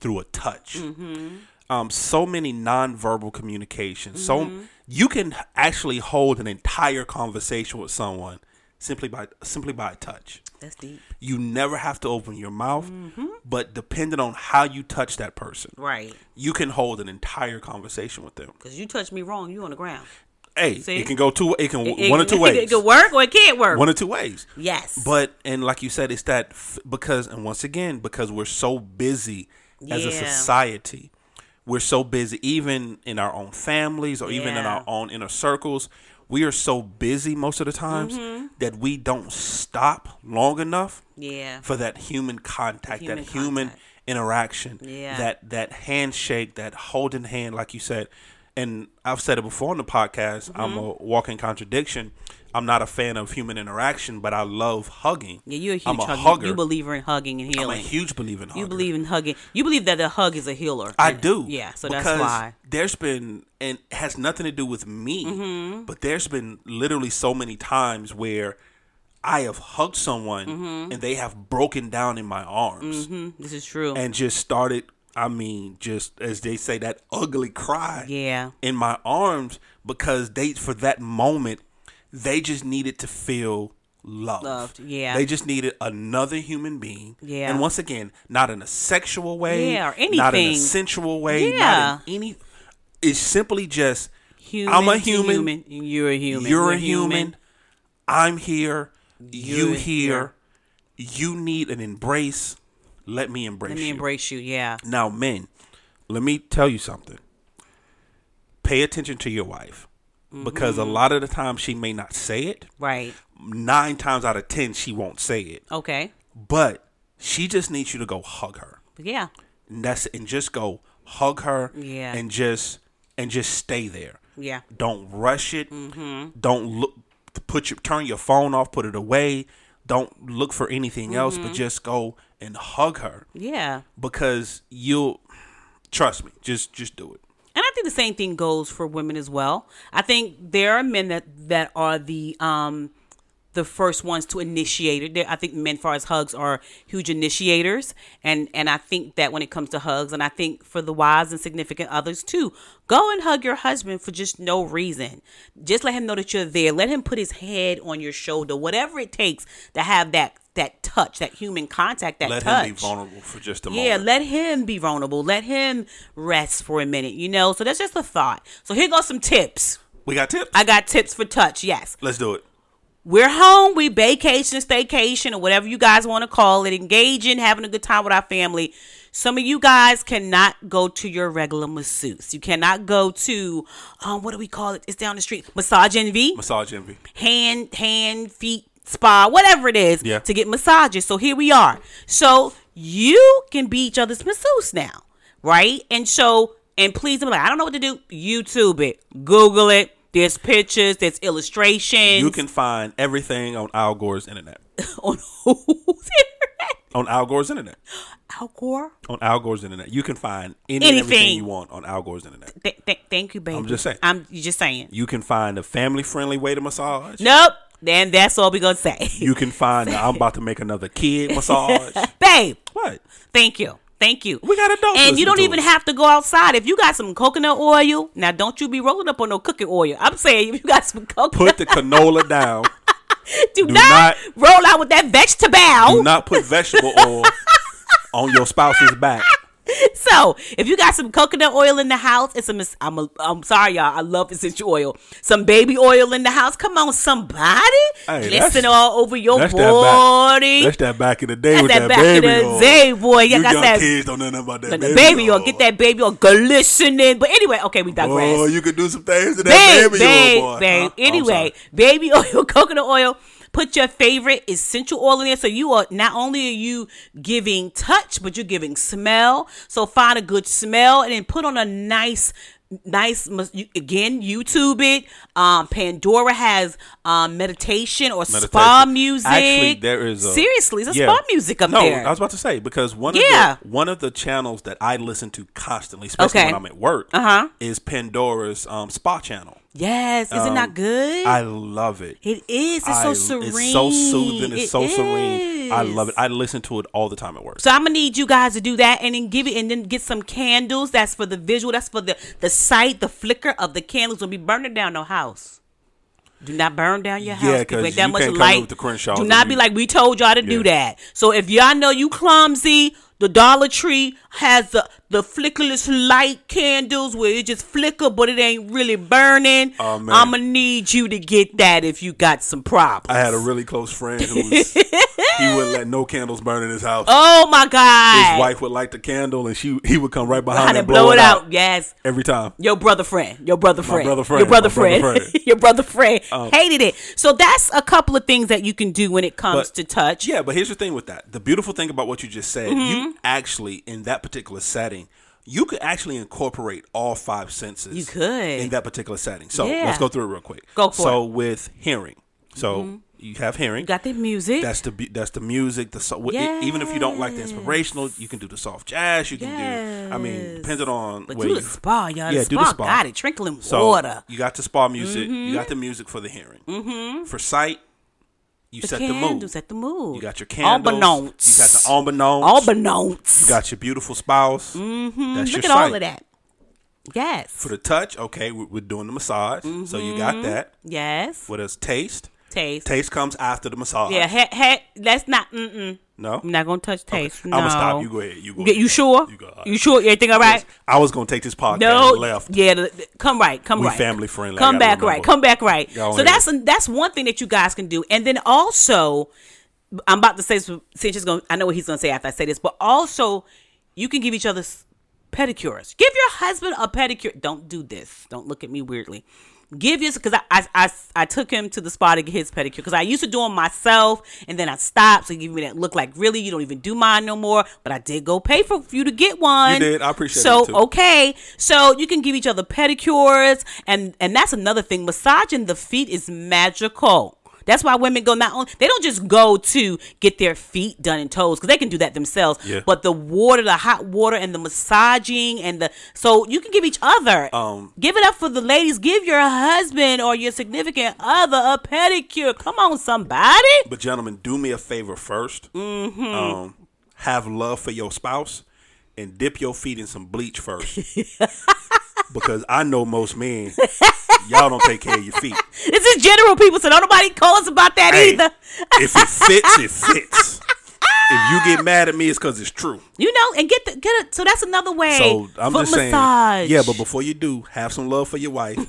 through a touch. Mm-hmm. Um, so many nonverbal communication. Mm-hmm. So you can actually hold an entire conversation with someone simply by simply by a touch. That's deep. You never have to open your mouth, Mm-hmm. but depending on how you touch that person, Right. you can hold an entire conversation with them. Because you touch me wrong, you on the ground. Hey, See? it can go two. It can It- one or two ways. It can work or it can't work. One or two ways. yes. But and like you said, it's that f- because and once again because we're so busy as a society, we're so busy even in our own families or even in our own inner circles. We are so busy most of the times Mm-hmm. that we don't stop long enough yeah. for that human contact, human that human contact. interaction, Yeah. that that handshake, that holding hand, like you said. And I've said it before on the podcast. I'm a Mm-hmm. walking contradiction. I'm not a fan of human interaction, but I love hugging. Yeah, you're a huge I'm a hugger. hugger. You believer in hugging and healing. I'm a huge believer in hugging. you believe in hugging. You believe that the hug is a healer. I do. Yeah, so because that's why. There's been, and it has nothing to do with me, Mm-hmm. but there's been literally so many times where I have hugged someone Mm-hmm. and they have broken down in my arms Hmm, this is true. and just started, I mean, just as they say, that ugly cry yeah. in my arms because they, for that moment, they just needed to feel loved. Loved, yeah. They just needed another human being. Yeah. And once again, not in a sexual way. Yeah, or anything. Not in a sensual way. Yeah. Not in any. It's simply just Human I'm a human. human. You're a human. You're We're a human. I'm here. You You're here. You need an embrace. Let me embrace Let me you. embrace you. Yeah. Now, men, let me tell you something. Pay attention to your wife because Mm-hmm. a lot of the time she may not say it. Right. Nine times out of ten, she won't say it. Okay. But she just needs you to go hug her. Yeah. And that's and just go hug her. Yeah. And just and just stay there. Yeah. Don't rush it. Don't look. Put your turn your phone off. Put it away. Don't look for anything else, but just go and hug her Yeah. because you'll trust me. Just just do it. And I think the same thing goes for women as well. I think there are men that that are the um the first ones to initiate it. I think men, far as hugs, are huge initiators, and and I think that when it comes to hugs, and I think for the wives and significant others too, go and hug your husband for just no reason. Just let him know that you're there. Let him put his head on your shoulder, whatever it takes to have that that touch, that human contact, that Let touch. him be vulnerable for just a Yeah, moment. Yeah, let him be vulnerable. Let him rest for a minute, you know? So that's just a thought. So here goes some tips. we got tips. I got tips for touch, yes. Let's do it. We're home, we vacation, staycation, or whatever you guys want to call it, engaging, having a good time with our family. Some of you guys cannot go to your regular masseuse. You cannot go to um what do we call it? It's down the street. Massage envy Massage envy. hand hand feet spa, whatever it is, Yeah. to get massages. So here we are. So you can be each other's masseuse now, right? And so, and please, I'm like, I don't know what to do. YouTube it, Google it. There's pictures, there's illustrations. You can find everything on Al Gore's internet. on who's internet? On Al Gore's internet. Al Gore. On Al Gore's internet. You can find any Anything. you want on Al Gore's internet. Th- th- thank you, baby. I'm just saying. I'm just saying. You can find a family friendly way to massage. Nope. Then that's all we gonna say, You can find I'm about to make another kid massage. babe. what? Thank you. Thank you. We got adults And you don't even have to go outside. If you got some coconut oil, now don't you be rolling up on no cooking oil. I'm saying if you got some coconut, Put the canola down. do, do not, not- roll out with that vegetable. Do not put vegetable oil on your spouse's back. So if you got some coconut oil in the house, it's a. I'm a, I'm sorry, y'all. I love essential oil. Some baby oil in the house. Come on, somebody. Hey, Listen all over your That's that back. body. That's that back in the day That's with that that, back in baby the oil. day, boy. Yeah, you young that- kids don't know nothing about that the baby, baby oil. oil. Get that baby oil glistening. But anyway, okay, we digress. Oh, you could do some things to that babe, baby babe, oil, boy. babe. Huh? Anyway, baby oil, coconut oil. Put your favorite essential oil in there. So you are not only are you giving touch, but you're giving smell. So find a good smell and then put on a nice nice again youtube it um pandora has um meditation or spa music Actually, there is a, seriously it's a yeah. spa music up no, there I was about to say because one Yeah. of the one of the channels that I listen to constantly, especially Okay. when I'm at work, Uh-huh. is Pandora's um, spa channel. Yes is it Um, not good I love it. it is it's I- so serene It's so soothing. It's It so serene. I love it. I listen to it all the time at work. So I'm gonna need you guys to do that and then give it and then get some candles. That's for the visual. That's for the the sight, the flicker of the candles. Don't be burning down no house. Do not burn down your house. Yeah, If 'cause ain't that you much can't come light. with the Crenshaws Do not be like we told y'all to do that. So if y'all know you clumsy, the Dollar Tree has the the flickerless light candles where it just flicker but it ain't really burning. Oh, man. I'm gonna need you to get that if you got some problems. I had a really close friend who was he wouldn't let no candles burn in his house. oh my god. His wife would light the candle and she he would come right behind and blow it out. Yes. every time. Your brother friend, your brother friend, brother friend, your brother my brother friend, friend. your brother friend Um, hated it. So that's a couple of things that you can do when it comes But- to touch. Yeah, but here's the thing with that. The beautiful thing about what you just said, Mm-hmm. you actually in that particular setting, you could actually incorporate all five senses. You could. in that particular setting. So Yeah. let's go through it real quick. Go for so with hearing, so you have hearing. You got the music. that's the that's the music. The so, e- even if you don't like the inspirational, you can do the soft jazz. You can do. I mean, Yes. depending on but where do you. the spa, y'all. Yeah, the do spa, the spa. got it. Trickling So water. you got the spa music. You got the music for the hearing. Mm-hmm. For sight, you The set the mood. at the mood. You got your candles. Unbeknownst. You got the unbeknownst. Unbeknownst. You got your beautiful spouse. Mm-hmm. That's Look your at sight. all of that. Yes. For the touch, okay, we're, we're doing the massage. So you got that. yes. What else? Taste. Taste. Taste comes after the massage. Yeah. He, he, let's not. Mm-mm. No. I'm not gonna touch taste. No. I'm gonna stop. You go ahead. You go. Ahead. you sure? You go. You sure? Everything all right? I was gonna take this podcast No, left. yeah, the- the- come right, come We right. family friendly, Come back remember. right, come back right. So that's that's one thing that you guys can do, and then also, I'm about to say since he's gonna. I know what he's gonna say after I say this, but also, you can give each other pedicures. Give your husband a pedicure. Don't do this. Don't look at me weirdly. Give yours because I, I I I took him to the spa to get his pedicure because I used to do them myself and then I stopped. So he gave me that look like really you don't even do mine no more. But I did go pay for you to get one. You did. I appreciate so, okay, so you can give each other pedicures, and and that's another thing. Massaging the feet is magical. That's why women go not only they don't just go to get their feet done and toes because they can do that themselves. Yeah. But the water, the hot water, and the massaging, and the so you can give each other. Um, give it up for the ladies. Give your husband or your significant other a pedicure. Come on, somebody. But gentlemen, do me a favor 1st Mm-hmm. Um, have love for your spouse and dip your feet in some bleach first. because I know most men, y'all don't take care of your feet. This is general people, so don't nobody call us about that Hey, either. if it fits, it fits. If you get mad at me, it's because it's true. You know, and get the get it. So that's another way. So I'm just saying, massage. yeah. But before you do, have some love for your wife.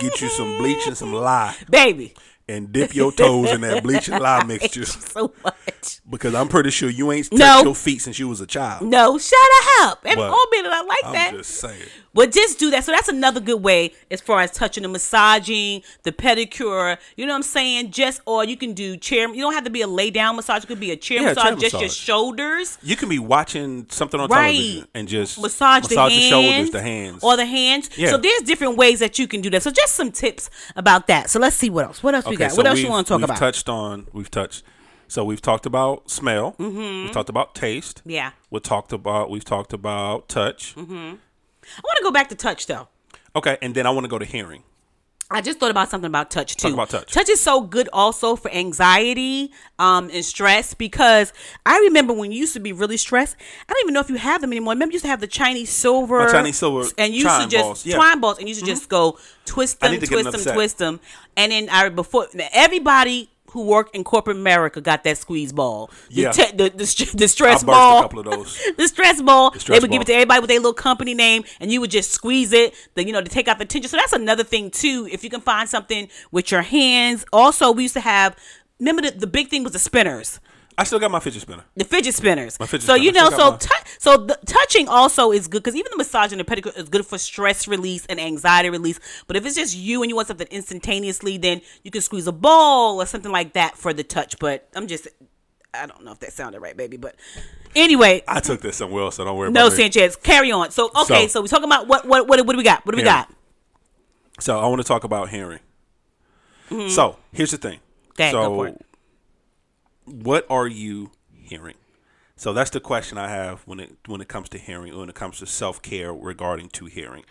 get you some bleach and some lye, baby, and dip your toes in that bleach and lye mixture. so much. Because I'm pretty sure you ain't touched No. your feet since you was a child. No, shut up. Every all minute I like I'm that. just saying. But just do that. So that's another good way as far as touching the massaging, the pedicure. You know what I'm saying? Just or you can do chair. You don't have to be a lay down massage. It could be a chair Yeah, massage, chair just your shoulders. You can be watching something on Right. television and just Massage, the hands, shoulders, the hands. or the hands. Yeah. So there's different ways that you can do that. So just some tips about that. So let's see what else. What else we got? so what else you want to talk about? we've about? touched on. We've touched. So we've talked about smell. Mm-hmm. We've talked about taste. yeah, We talked about. We've talked about touch. Mm-hmm. I want to go back to touch though. Okay, and then I want to go to hearing. I just thought about something about touch too. about touch. Touch is so good also for anxiety um, and stress because I remember when you used to be really stressed. I don't even know if you have them anymore. Remember, you used to have the Chinese silver, My Chinese silver and you used to just balls, yeah. twine balls, and you used to just go twist them, need to get twist them upset. twist them, and then I before everybody. Who work in corporate America got that squeeze ball, the Yeah. te- the, the, the stress I burst a ball, couple of those. the stress ball. stress they would give it to everybody with their little company name, and you would just squeeze it. Then you know to take out the tension. So that's another thing too. If you can find something with your hands. Also, we used to have. Remember the, the big thing was the spinners, I still got my fidget spinner. the fidget spinners. My fidget so you know, so tou- so the touching also is good because even the massage and the pedicure is good for stress release and anxiety release. But if it's just you and you want something instantaneously, then you can squeeze a ball or something like that for the touch. But I'm just. I don't know if that sounded right, baby, but anyway, I took this somewhere else, so don't worry no, about it. Sanchez. Carry on. So okay, so, So- we're talking about what what what what do we got? What do we got? So I want to talk about hearing. So here's the thing. So Mm-hmm. go for it. What are you hearing? So that's the question I have when it when it comes to hearing, when it comes to self care regarding to hearing.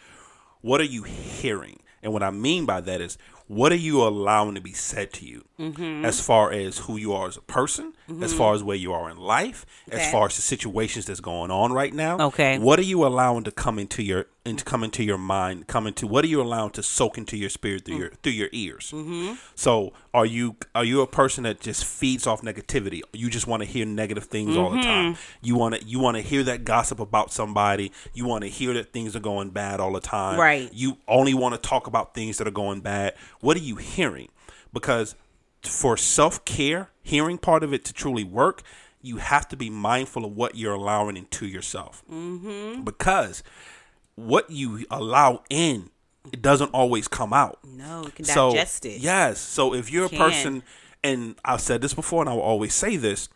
What are you hearing? And what I mean by that is, what are you allowing to be said to you, Mm-hmm. as far as who you are as a person, as mm-hmm. far as where you are in life, Okay. as far as the situations that's going on right now. Okay. What are you allowing to come into your into come into your mind, come into what are you allowing to soak into your spirit through mm. your through your ears? Mm-hmm. So are you are you a person that just feeds off negativity? You just want to hear negative things all the mm-hmm. time. You want to you want to hear that gossip about somebody. You want to hear that things are going bad all the time. Right. You only want to talk about things that are going bad. What are you hearing? Because for self care, hearing part of it to truly work, you have to be mindful of what you're allowing into yourself. Mm-hmm. Because what you allow in, it doesn't always come out. No, you can So digest it. yes, so if you're a person, and I've said this before, and I will always say this,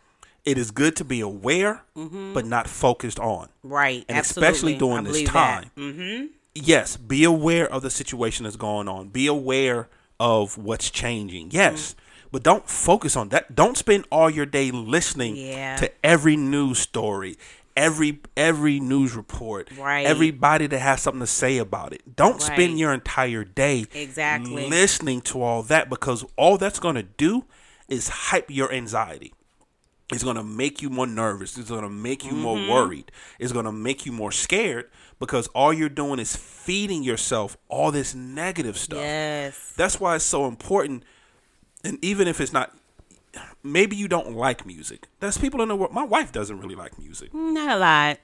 it is good to be aware, but not focused on. Right. And absolutely. especially during this time. Mm-hmm. Yes, be aware of the situation that's going on. Be aware of what's changing. Yes. But don't focus on that. Don't spend all your day listening Yeah. to every news story, every every news report, Right. everybody that has something to say about it. Don't Right. spend your entire day Exactly. listening to all that because all that's going to do is hype your anxiety. It's going to make you more nervous. It's going to make you more Mm-hmm. worried. It's going to make you more scared because all you're doing is feeding yourself all this negative stuff. Yes. That's why it's so important. And even if it's not, maybe you don't like music. There's people in the world. My wife doesn't really like music, Not a lot.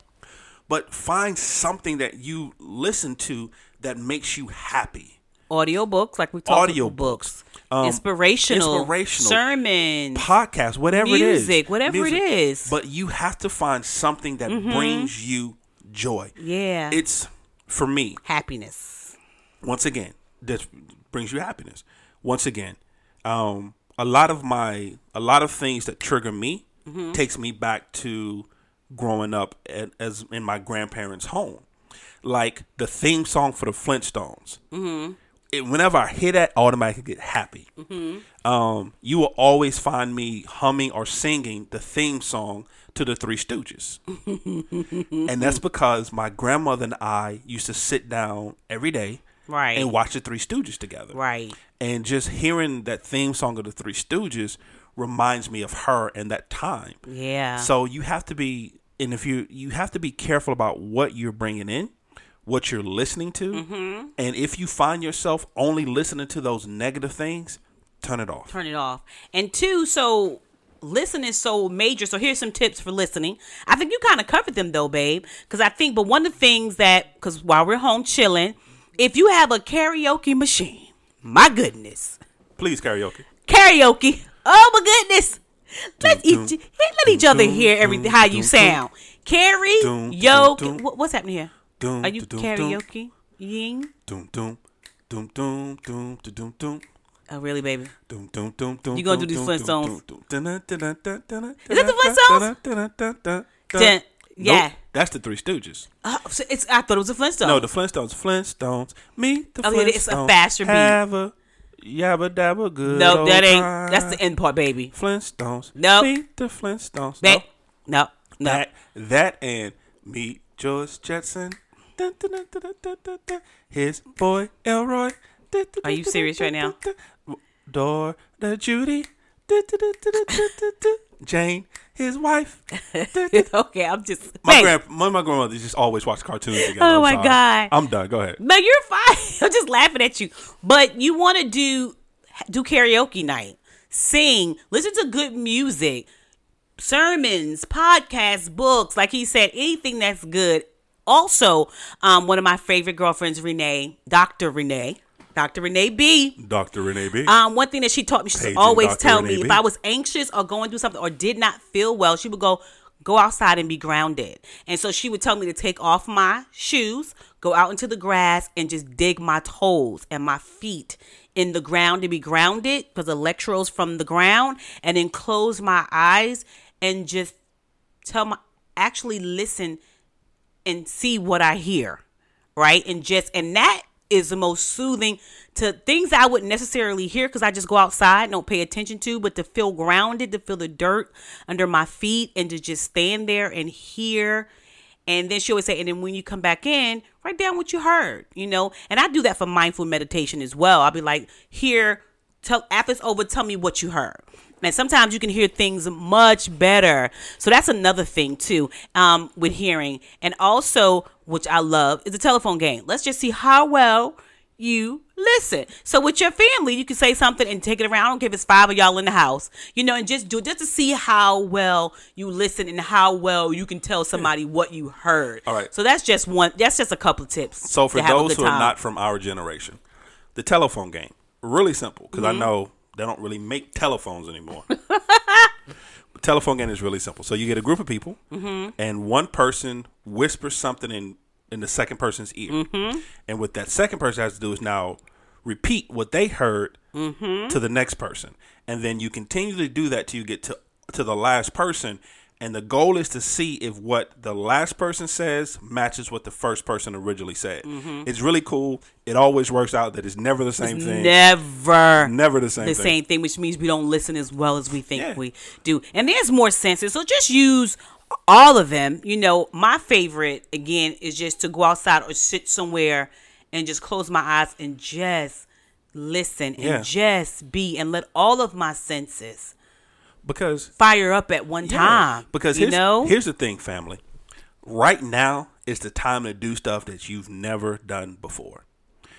but find something that you listen to that makes you happy. Audio books, like we talked Audio about books. books. Um, inspirational, inspirational. sermons. podcast, whatever it is, Music, whatever it is. Mm-hmm. But you have to find something that brings you joy. yeah. It's for me. happiness. Once again, that brings you happiness. Once again, um, a lot of my a lot of things that trigger me Mm-hmm. takes me back to growing up at, as in my grandparents' home, like the theme song for the Flintstones. Mm-hmm. It, whenever I hear that, I automatically get happy. Um, you will always find me humming or singing the theme song to the Three Stooges, and that's because my grandmother and I used to sit down every day Right. and watch the Three Stooges together. Right. And just hearing that theme song of the Three Stooges reminds me of her and that time. Yeah. So you have to be, and if you you have to be careful about what you're bringing in, what you're listening to, Mm-hmm. and if you find yourself only listening to those negative things, turn it off. turn it off. And two, so listening is so major. So here's some tips for listening. I think you kind of covered them though, babe. Because I think, but one of the things that, because while we're home chilling, if you have a karaoke machine, my goodness, Please karaoke. karaoke. Oh my goodness. Let each let each other hear everything how you sound. Carry, dun, yo, dun, dun. what- what's happening here? doom, Are you karaoke? Ying? Doom, doom, doom, doom, doom, doom, doom, doom. Oh, really, baby? Doom, doom, doom, doom, You gonna do these Flintstones? Is that the Flintstones? dun, yeah. Nope, that's the Three Stooges. Uh, so it's. I thought it was a Flintstone. No, the Flintstones. Flintstones. Meet the Oh, Flintstones. yeah, it's a faster beat. Have a yabba dabba good. no, that ain't. time. That's the end part, baby. Flintstones. Nope. Meet the Flintstones. That, no. no, no. That, that and meet George Jetson. Dun, dun, dun. His boy Elroy. Are you serious right now? Door the Judy. Jane, his wife. Okay, I'm just. My Hey, grand, my, my grandmother just always watched cartoons together. Oh I'm my sorry. God. I'm done. Go ahead. No, you're fine. I'm just laughing at you. But you want to do do karaoke night, sing, listen to good music, sermons, podcasts, books. Like he said, anything that's good. Also, um, one of my favorite girlfriends, Renee, Doctor Renee, Doctor Renee B. Dr. Renee B. Um, one thing that she taught me, she Paging always Dr. tell Renee me B. if I was anxious or going through something or did not feel well, she would go, go outside and be grounded. And so she would tell me to take off my shoes, go out into the grass, and just dig my toes and my feet in the ground to be grounded because the electrodes from the ground, and then close my eyes and just tell my actually listen and see what I hear, right? And just and that is the most soothing to things I wouldn't necessarily hear because I just go outside, don't pay attention to, but to feel grounded, to feel the dirt under my feet, and to just stand there and hear. And then she always say, and then when you come back in, write down what you heard, you know. And I do that for mindful meditation as well. I'll be like, here, tell after it's over, tell me what you heard. And sometimes you can hear things much better. So that's another thing too um, with hearing. And also, which I love, is a telephone game. Let's just see how well you listen. So with your family, you can say something and take it around. I don't care if it's five of y'all in the house, you know, and just do it just to see how well you listen and how well you can tell somebody what you heard. All right. So that's just one. That's just a couple of tips. So for those who are not from our generation, the telephone game really simple because Mm-hmm. I know they don't really make telephones anymore. telephone game is really simple. So you get a group of people, Mm-hmm. and one person whispers something in in the second person's ear, Mm-hmm. and what that second person has to do is now repeat what they heard Mm-hmm. to the next person, and then you continue to do that till you get to to the last person. And the goal is to see if what the last person says matches what the first person originally said. Mm-hmm. It's really cool. It always works out that it's never the same thing. Never. Never the same the thing. same thing, which means we don't listen as well as we think Yeah. we do. And there's more senses, so just use all of them. You know, my favorite again is just to go outside or sit somewhere and just close my eyes and just listen and Yeah. just be and let all of my senses Because fire up at one time. Because you here's, know, here's the thing, family. Right now is the time to do stuff that you've never done before.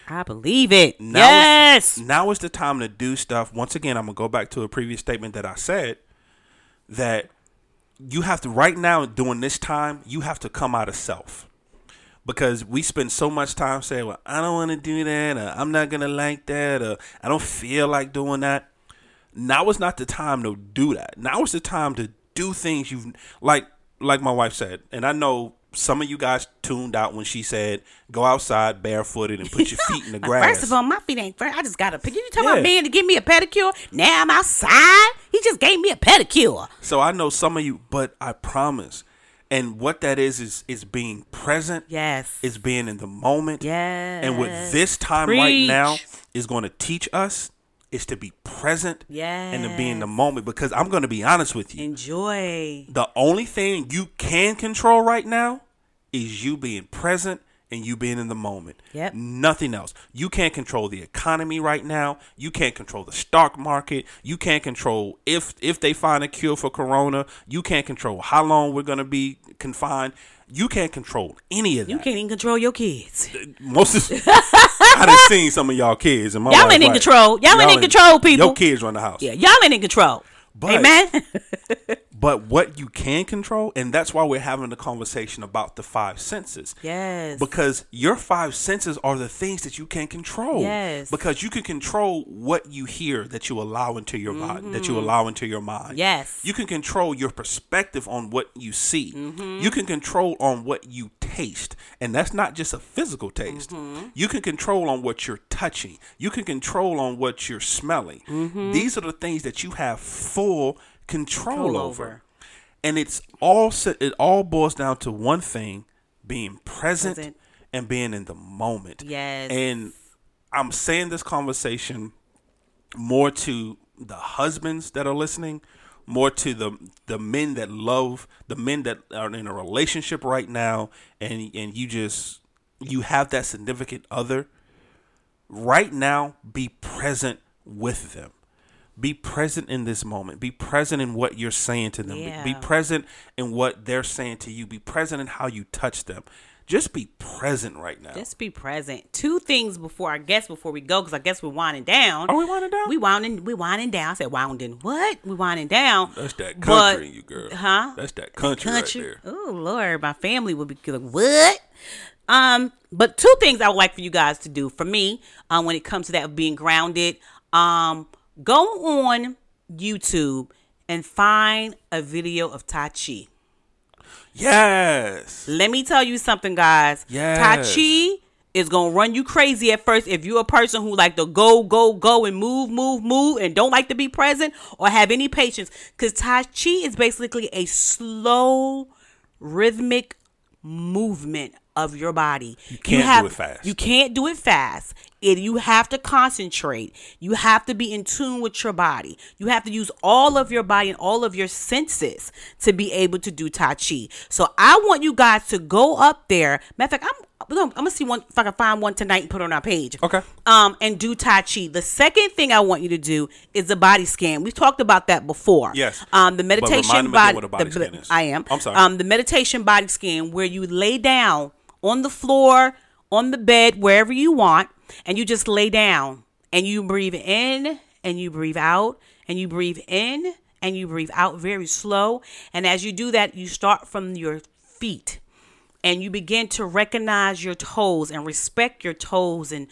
I believe it. Now yes. Is, now is the time to do stuff. Once again, I'm gonna go back to a previous statement that I said that you have to right now during this time you have to come out of self because we spend so much time saying, "Well, I don't want to do that," or "I'm not gonna like that," or "I don't feel like doing that." Now is not the time to do that. Now is the time to do things you've like, like my wife said, and I know some of you guys tuned out when she said, "Go outside barefooted and put your feet in the grass." First of all, my feet ain't first. I just got a pedicure. You tell Yeah. about man to give me a pedicure? Now I'm outside. He just gave me a pedicure. So I know some of you, but I promise. And what that is is is being present. Yes. Is being in the moment. Yes. And what this time right now is going to teach us is to be present. And to be in the moment. Because I'm going to be honest with you. Enjoy. The only thing you can control right now is you being present and you being in the moment. Yep. Nothing else. You can't control the economy right now. You can't control the stock market. You can't control if if they find a cure for corona. You can't control how long we're gonna be confined. You can't control any of that. You can't even control your kids. Most of I done seen some of y'all kids and my Y'all ain't in right. control. Y'all ain't in control, people. Your kids run the house. Yeah, y'all ain't in control. But- Amen. But what you can control, and that's why we're having the conversation about the five senses. yes. Because your five senses are the things that you can control. Yes. Because you can control what you hear that you allow into your body, that you allow into your mind. Mm-hmm. Yes. You can control your perspective on what you see. Mm-hmm. You can control on what you taste. And that's not just a physical taste. Mm-hmm. You can control on what you're touching. You can control on what you're smelling. Mm-hmm. These are the things that you have full control, over. over. And it's all it all boils down to one thing, being present, Present. and being in the moment. Yes. And I'm saying this conversation more to the husbands that are listening, more to the the men that love, the men that are in a relationship right now, and and you just you have that significant other. Right now, be present with them. Be present in this moment. Be present in what you're saying to them. Be- Be, present in what they're saying to you. Be present in how you touch them. Just be present right now. Just be present. Two things before I guess before we go, because I guess we're winding down. Are we winding down? We winding. We winding down. I said winding. What? We winding down. That's that country, in you girl. Huh? That's that country, country. right there. Oh Lord, my family would be like, what? Um, but two things I would like for you guys to do for me, um, when it comes to that of being grounded, um, go on YouTube and find a video of Tai Chi. Yes. Let me tell you something, guys. Yes. Tai Chi is gonna run you crazy at first if you're a person who like to go, go, go and move, move, move and don't like to be present or have any patience. Cause Tai Chi is basically a slow, rhythmic movement of your body. You can't do it fast. You can't do it fast. It, you have to concentrate. You have to be in tune with your body. You have to use all of your body and all of your senses to be able to do Tai Chi. So I want you guys to go up there. Matter of fact, I'm gonna, I'm gonna see one if I can find one tonight and put it on our page. Okay. Um, and do Tai Chi. The second thing I want you to do is the body scan. We've talked about that before. Yes. Um, the meditation body. body the- scan is. I am. I'm sorry. Um, the meditation body scan where you lay down on the floor, on the bed, wherever you want, and you just lay down and you breathe in and you breathe out and you breathe in and you breathe out very slow. And as you do that, you start from your feet and you begin to recognize your toes and respect your toes and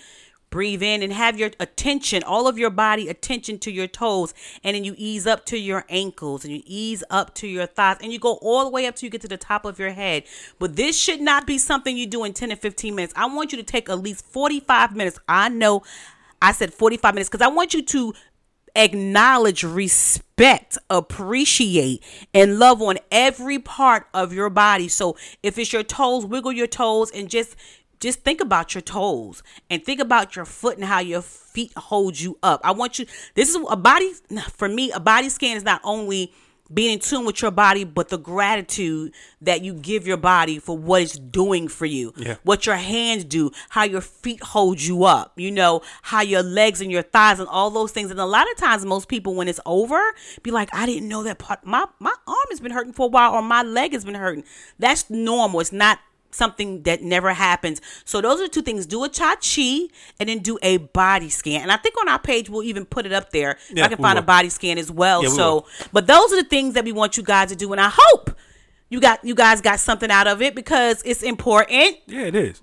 breathe in and have your attention all of your body attention to your toes. And then you ease up to your ankles and you ease up to your thighs and you go all the way up till you get to the top of your head. But this should not be something you do in 10 to 15 minutes. I want you to take at least 45 minutes. I know i said 45 minutes because i want you to acknowledge, respect, appreciate, and love on every part of your body. So if it's your toes, wiggle your toes and just just think about your toes and think about your foot and how your feet hold you up. I want you this is a body for me, a body scan is not only being in tune with your body, but the gratitude that you give your body for what it's doing for you. Yeah. What your hands do, how your feet hold you up, you know, how your legs and your thighs and all those things. And a lot of times most people when it's over, be like, I didn't know that part my my arm has been hurting for a while or my leg has been hurting. That's normal. It's not something that never happens. So those are two things. Do a Tai Chi and then do a body scan. And I think on our page we'll even put it up there. Yeah, I can find a body scan as well. Yeah, we so will. but those are the things that we want you guys to do and I hope you got you guys got something out of it because it's important. Yeah, it is.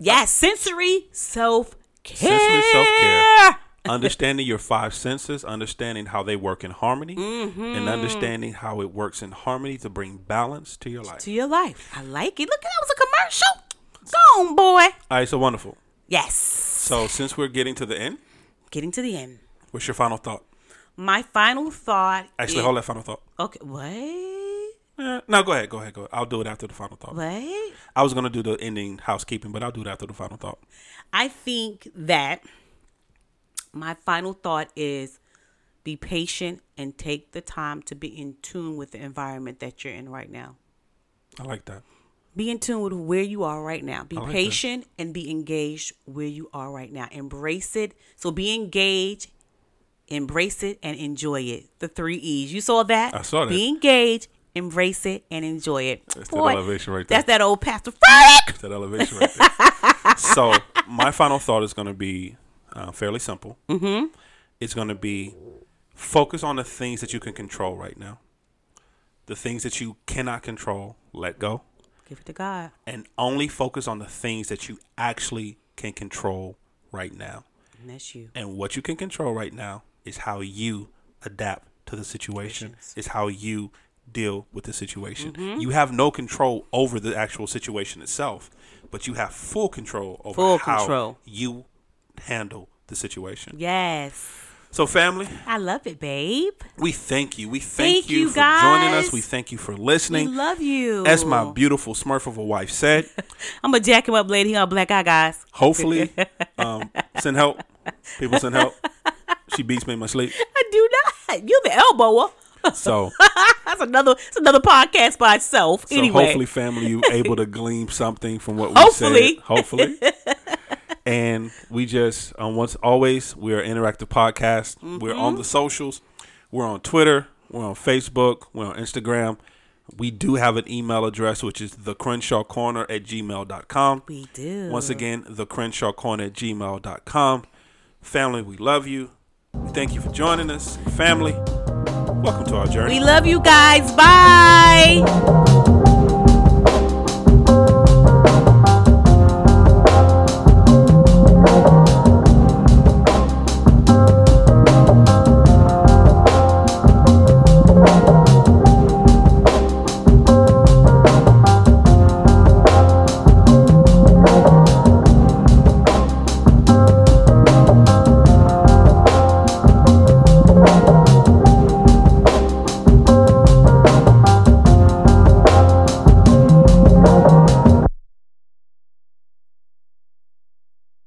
Yes, sensory self care. Sensory self care. understanding your five senses, understanding how they work in harmony, Mm-hmm. and understanding how it works in harmony to bring balance to your life. To your life. I like it. Look, that was a commercial. Go on, boy. All right, so wonderful. Yes. So since we're getting to the end, Getting to the end. what's your final thought? My final thought. Actually, is- hold that final thought. Okay. What? Eh, no, go ahead, go ahead, go ahead. I'll do it after the final thought. What? I was gonna do the ending housekeeping, but I'll do it after the final thought. I think that my final thought is be patient and take the time to be in tune with the environment that you're in right now. I like that. Be in tune with where you are right now. Be like that. patient and be engaged where you are right now. Embrace it. So be engaged, embrace it, and enjoy it. The three E's. You saw that? I saw that. Be engaged, embrace it, and enjoy it. That's that elevation right there. That's that old Pastor Frederick. that elevation right there. so my final thought is going to be uh, fairly simple. Mm-hmm. It's going to be focus on the things that you can control right now. The things that you cannot control, let go, Give it to God. and only focus on the things that you actually can control right now. And that's you. And what you can control right now is how you adapt to the situation. Is how you deal with the situation. Mm-hmm. You have no control over the actual situation itself, but you have full control over Full how control. you handle the situation. Yes. So, family, I love it, babe. we thank you. We thank, Thank you, you, for joining us. We thank you for listening. We love you. As my beautiful Smurf of a wife said, I'm gonna jack him up later. He got black eye, guys. hopefully, um, send help. People send help. She beats me in my sleep. I do not. You're the elbower. So, That's another. It's another podcast by itself. so anyway, hopefully, family, you able to glean something from what we Hopefully. said. Hopefully. And we just, um, once always, we're an interactive podcast. We're on Mm-hmm. the socials. We're on Twitter. We're on Facebook. We're on Instagram. We do have an email address, which is the Crenshaw Corner at gmail.com. we do. Once again, the Crenshaw Corner at gmail.com. Family, we love you. We thank you for joining us. Family, welcome to our journey. we love you guys. Bye.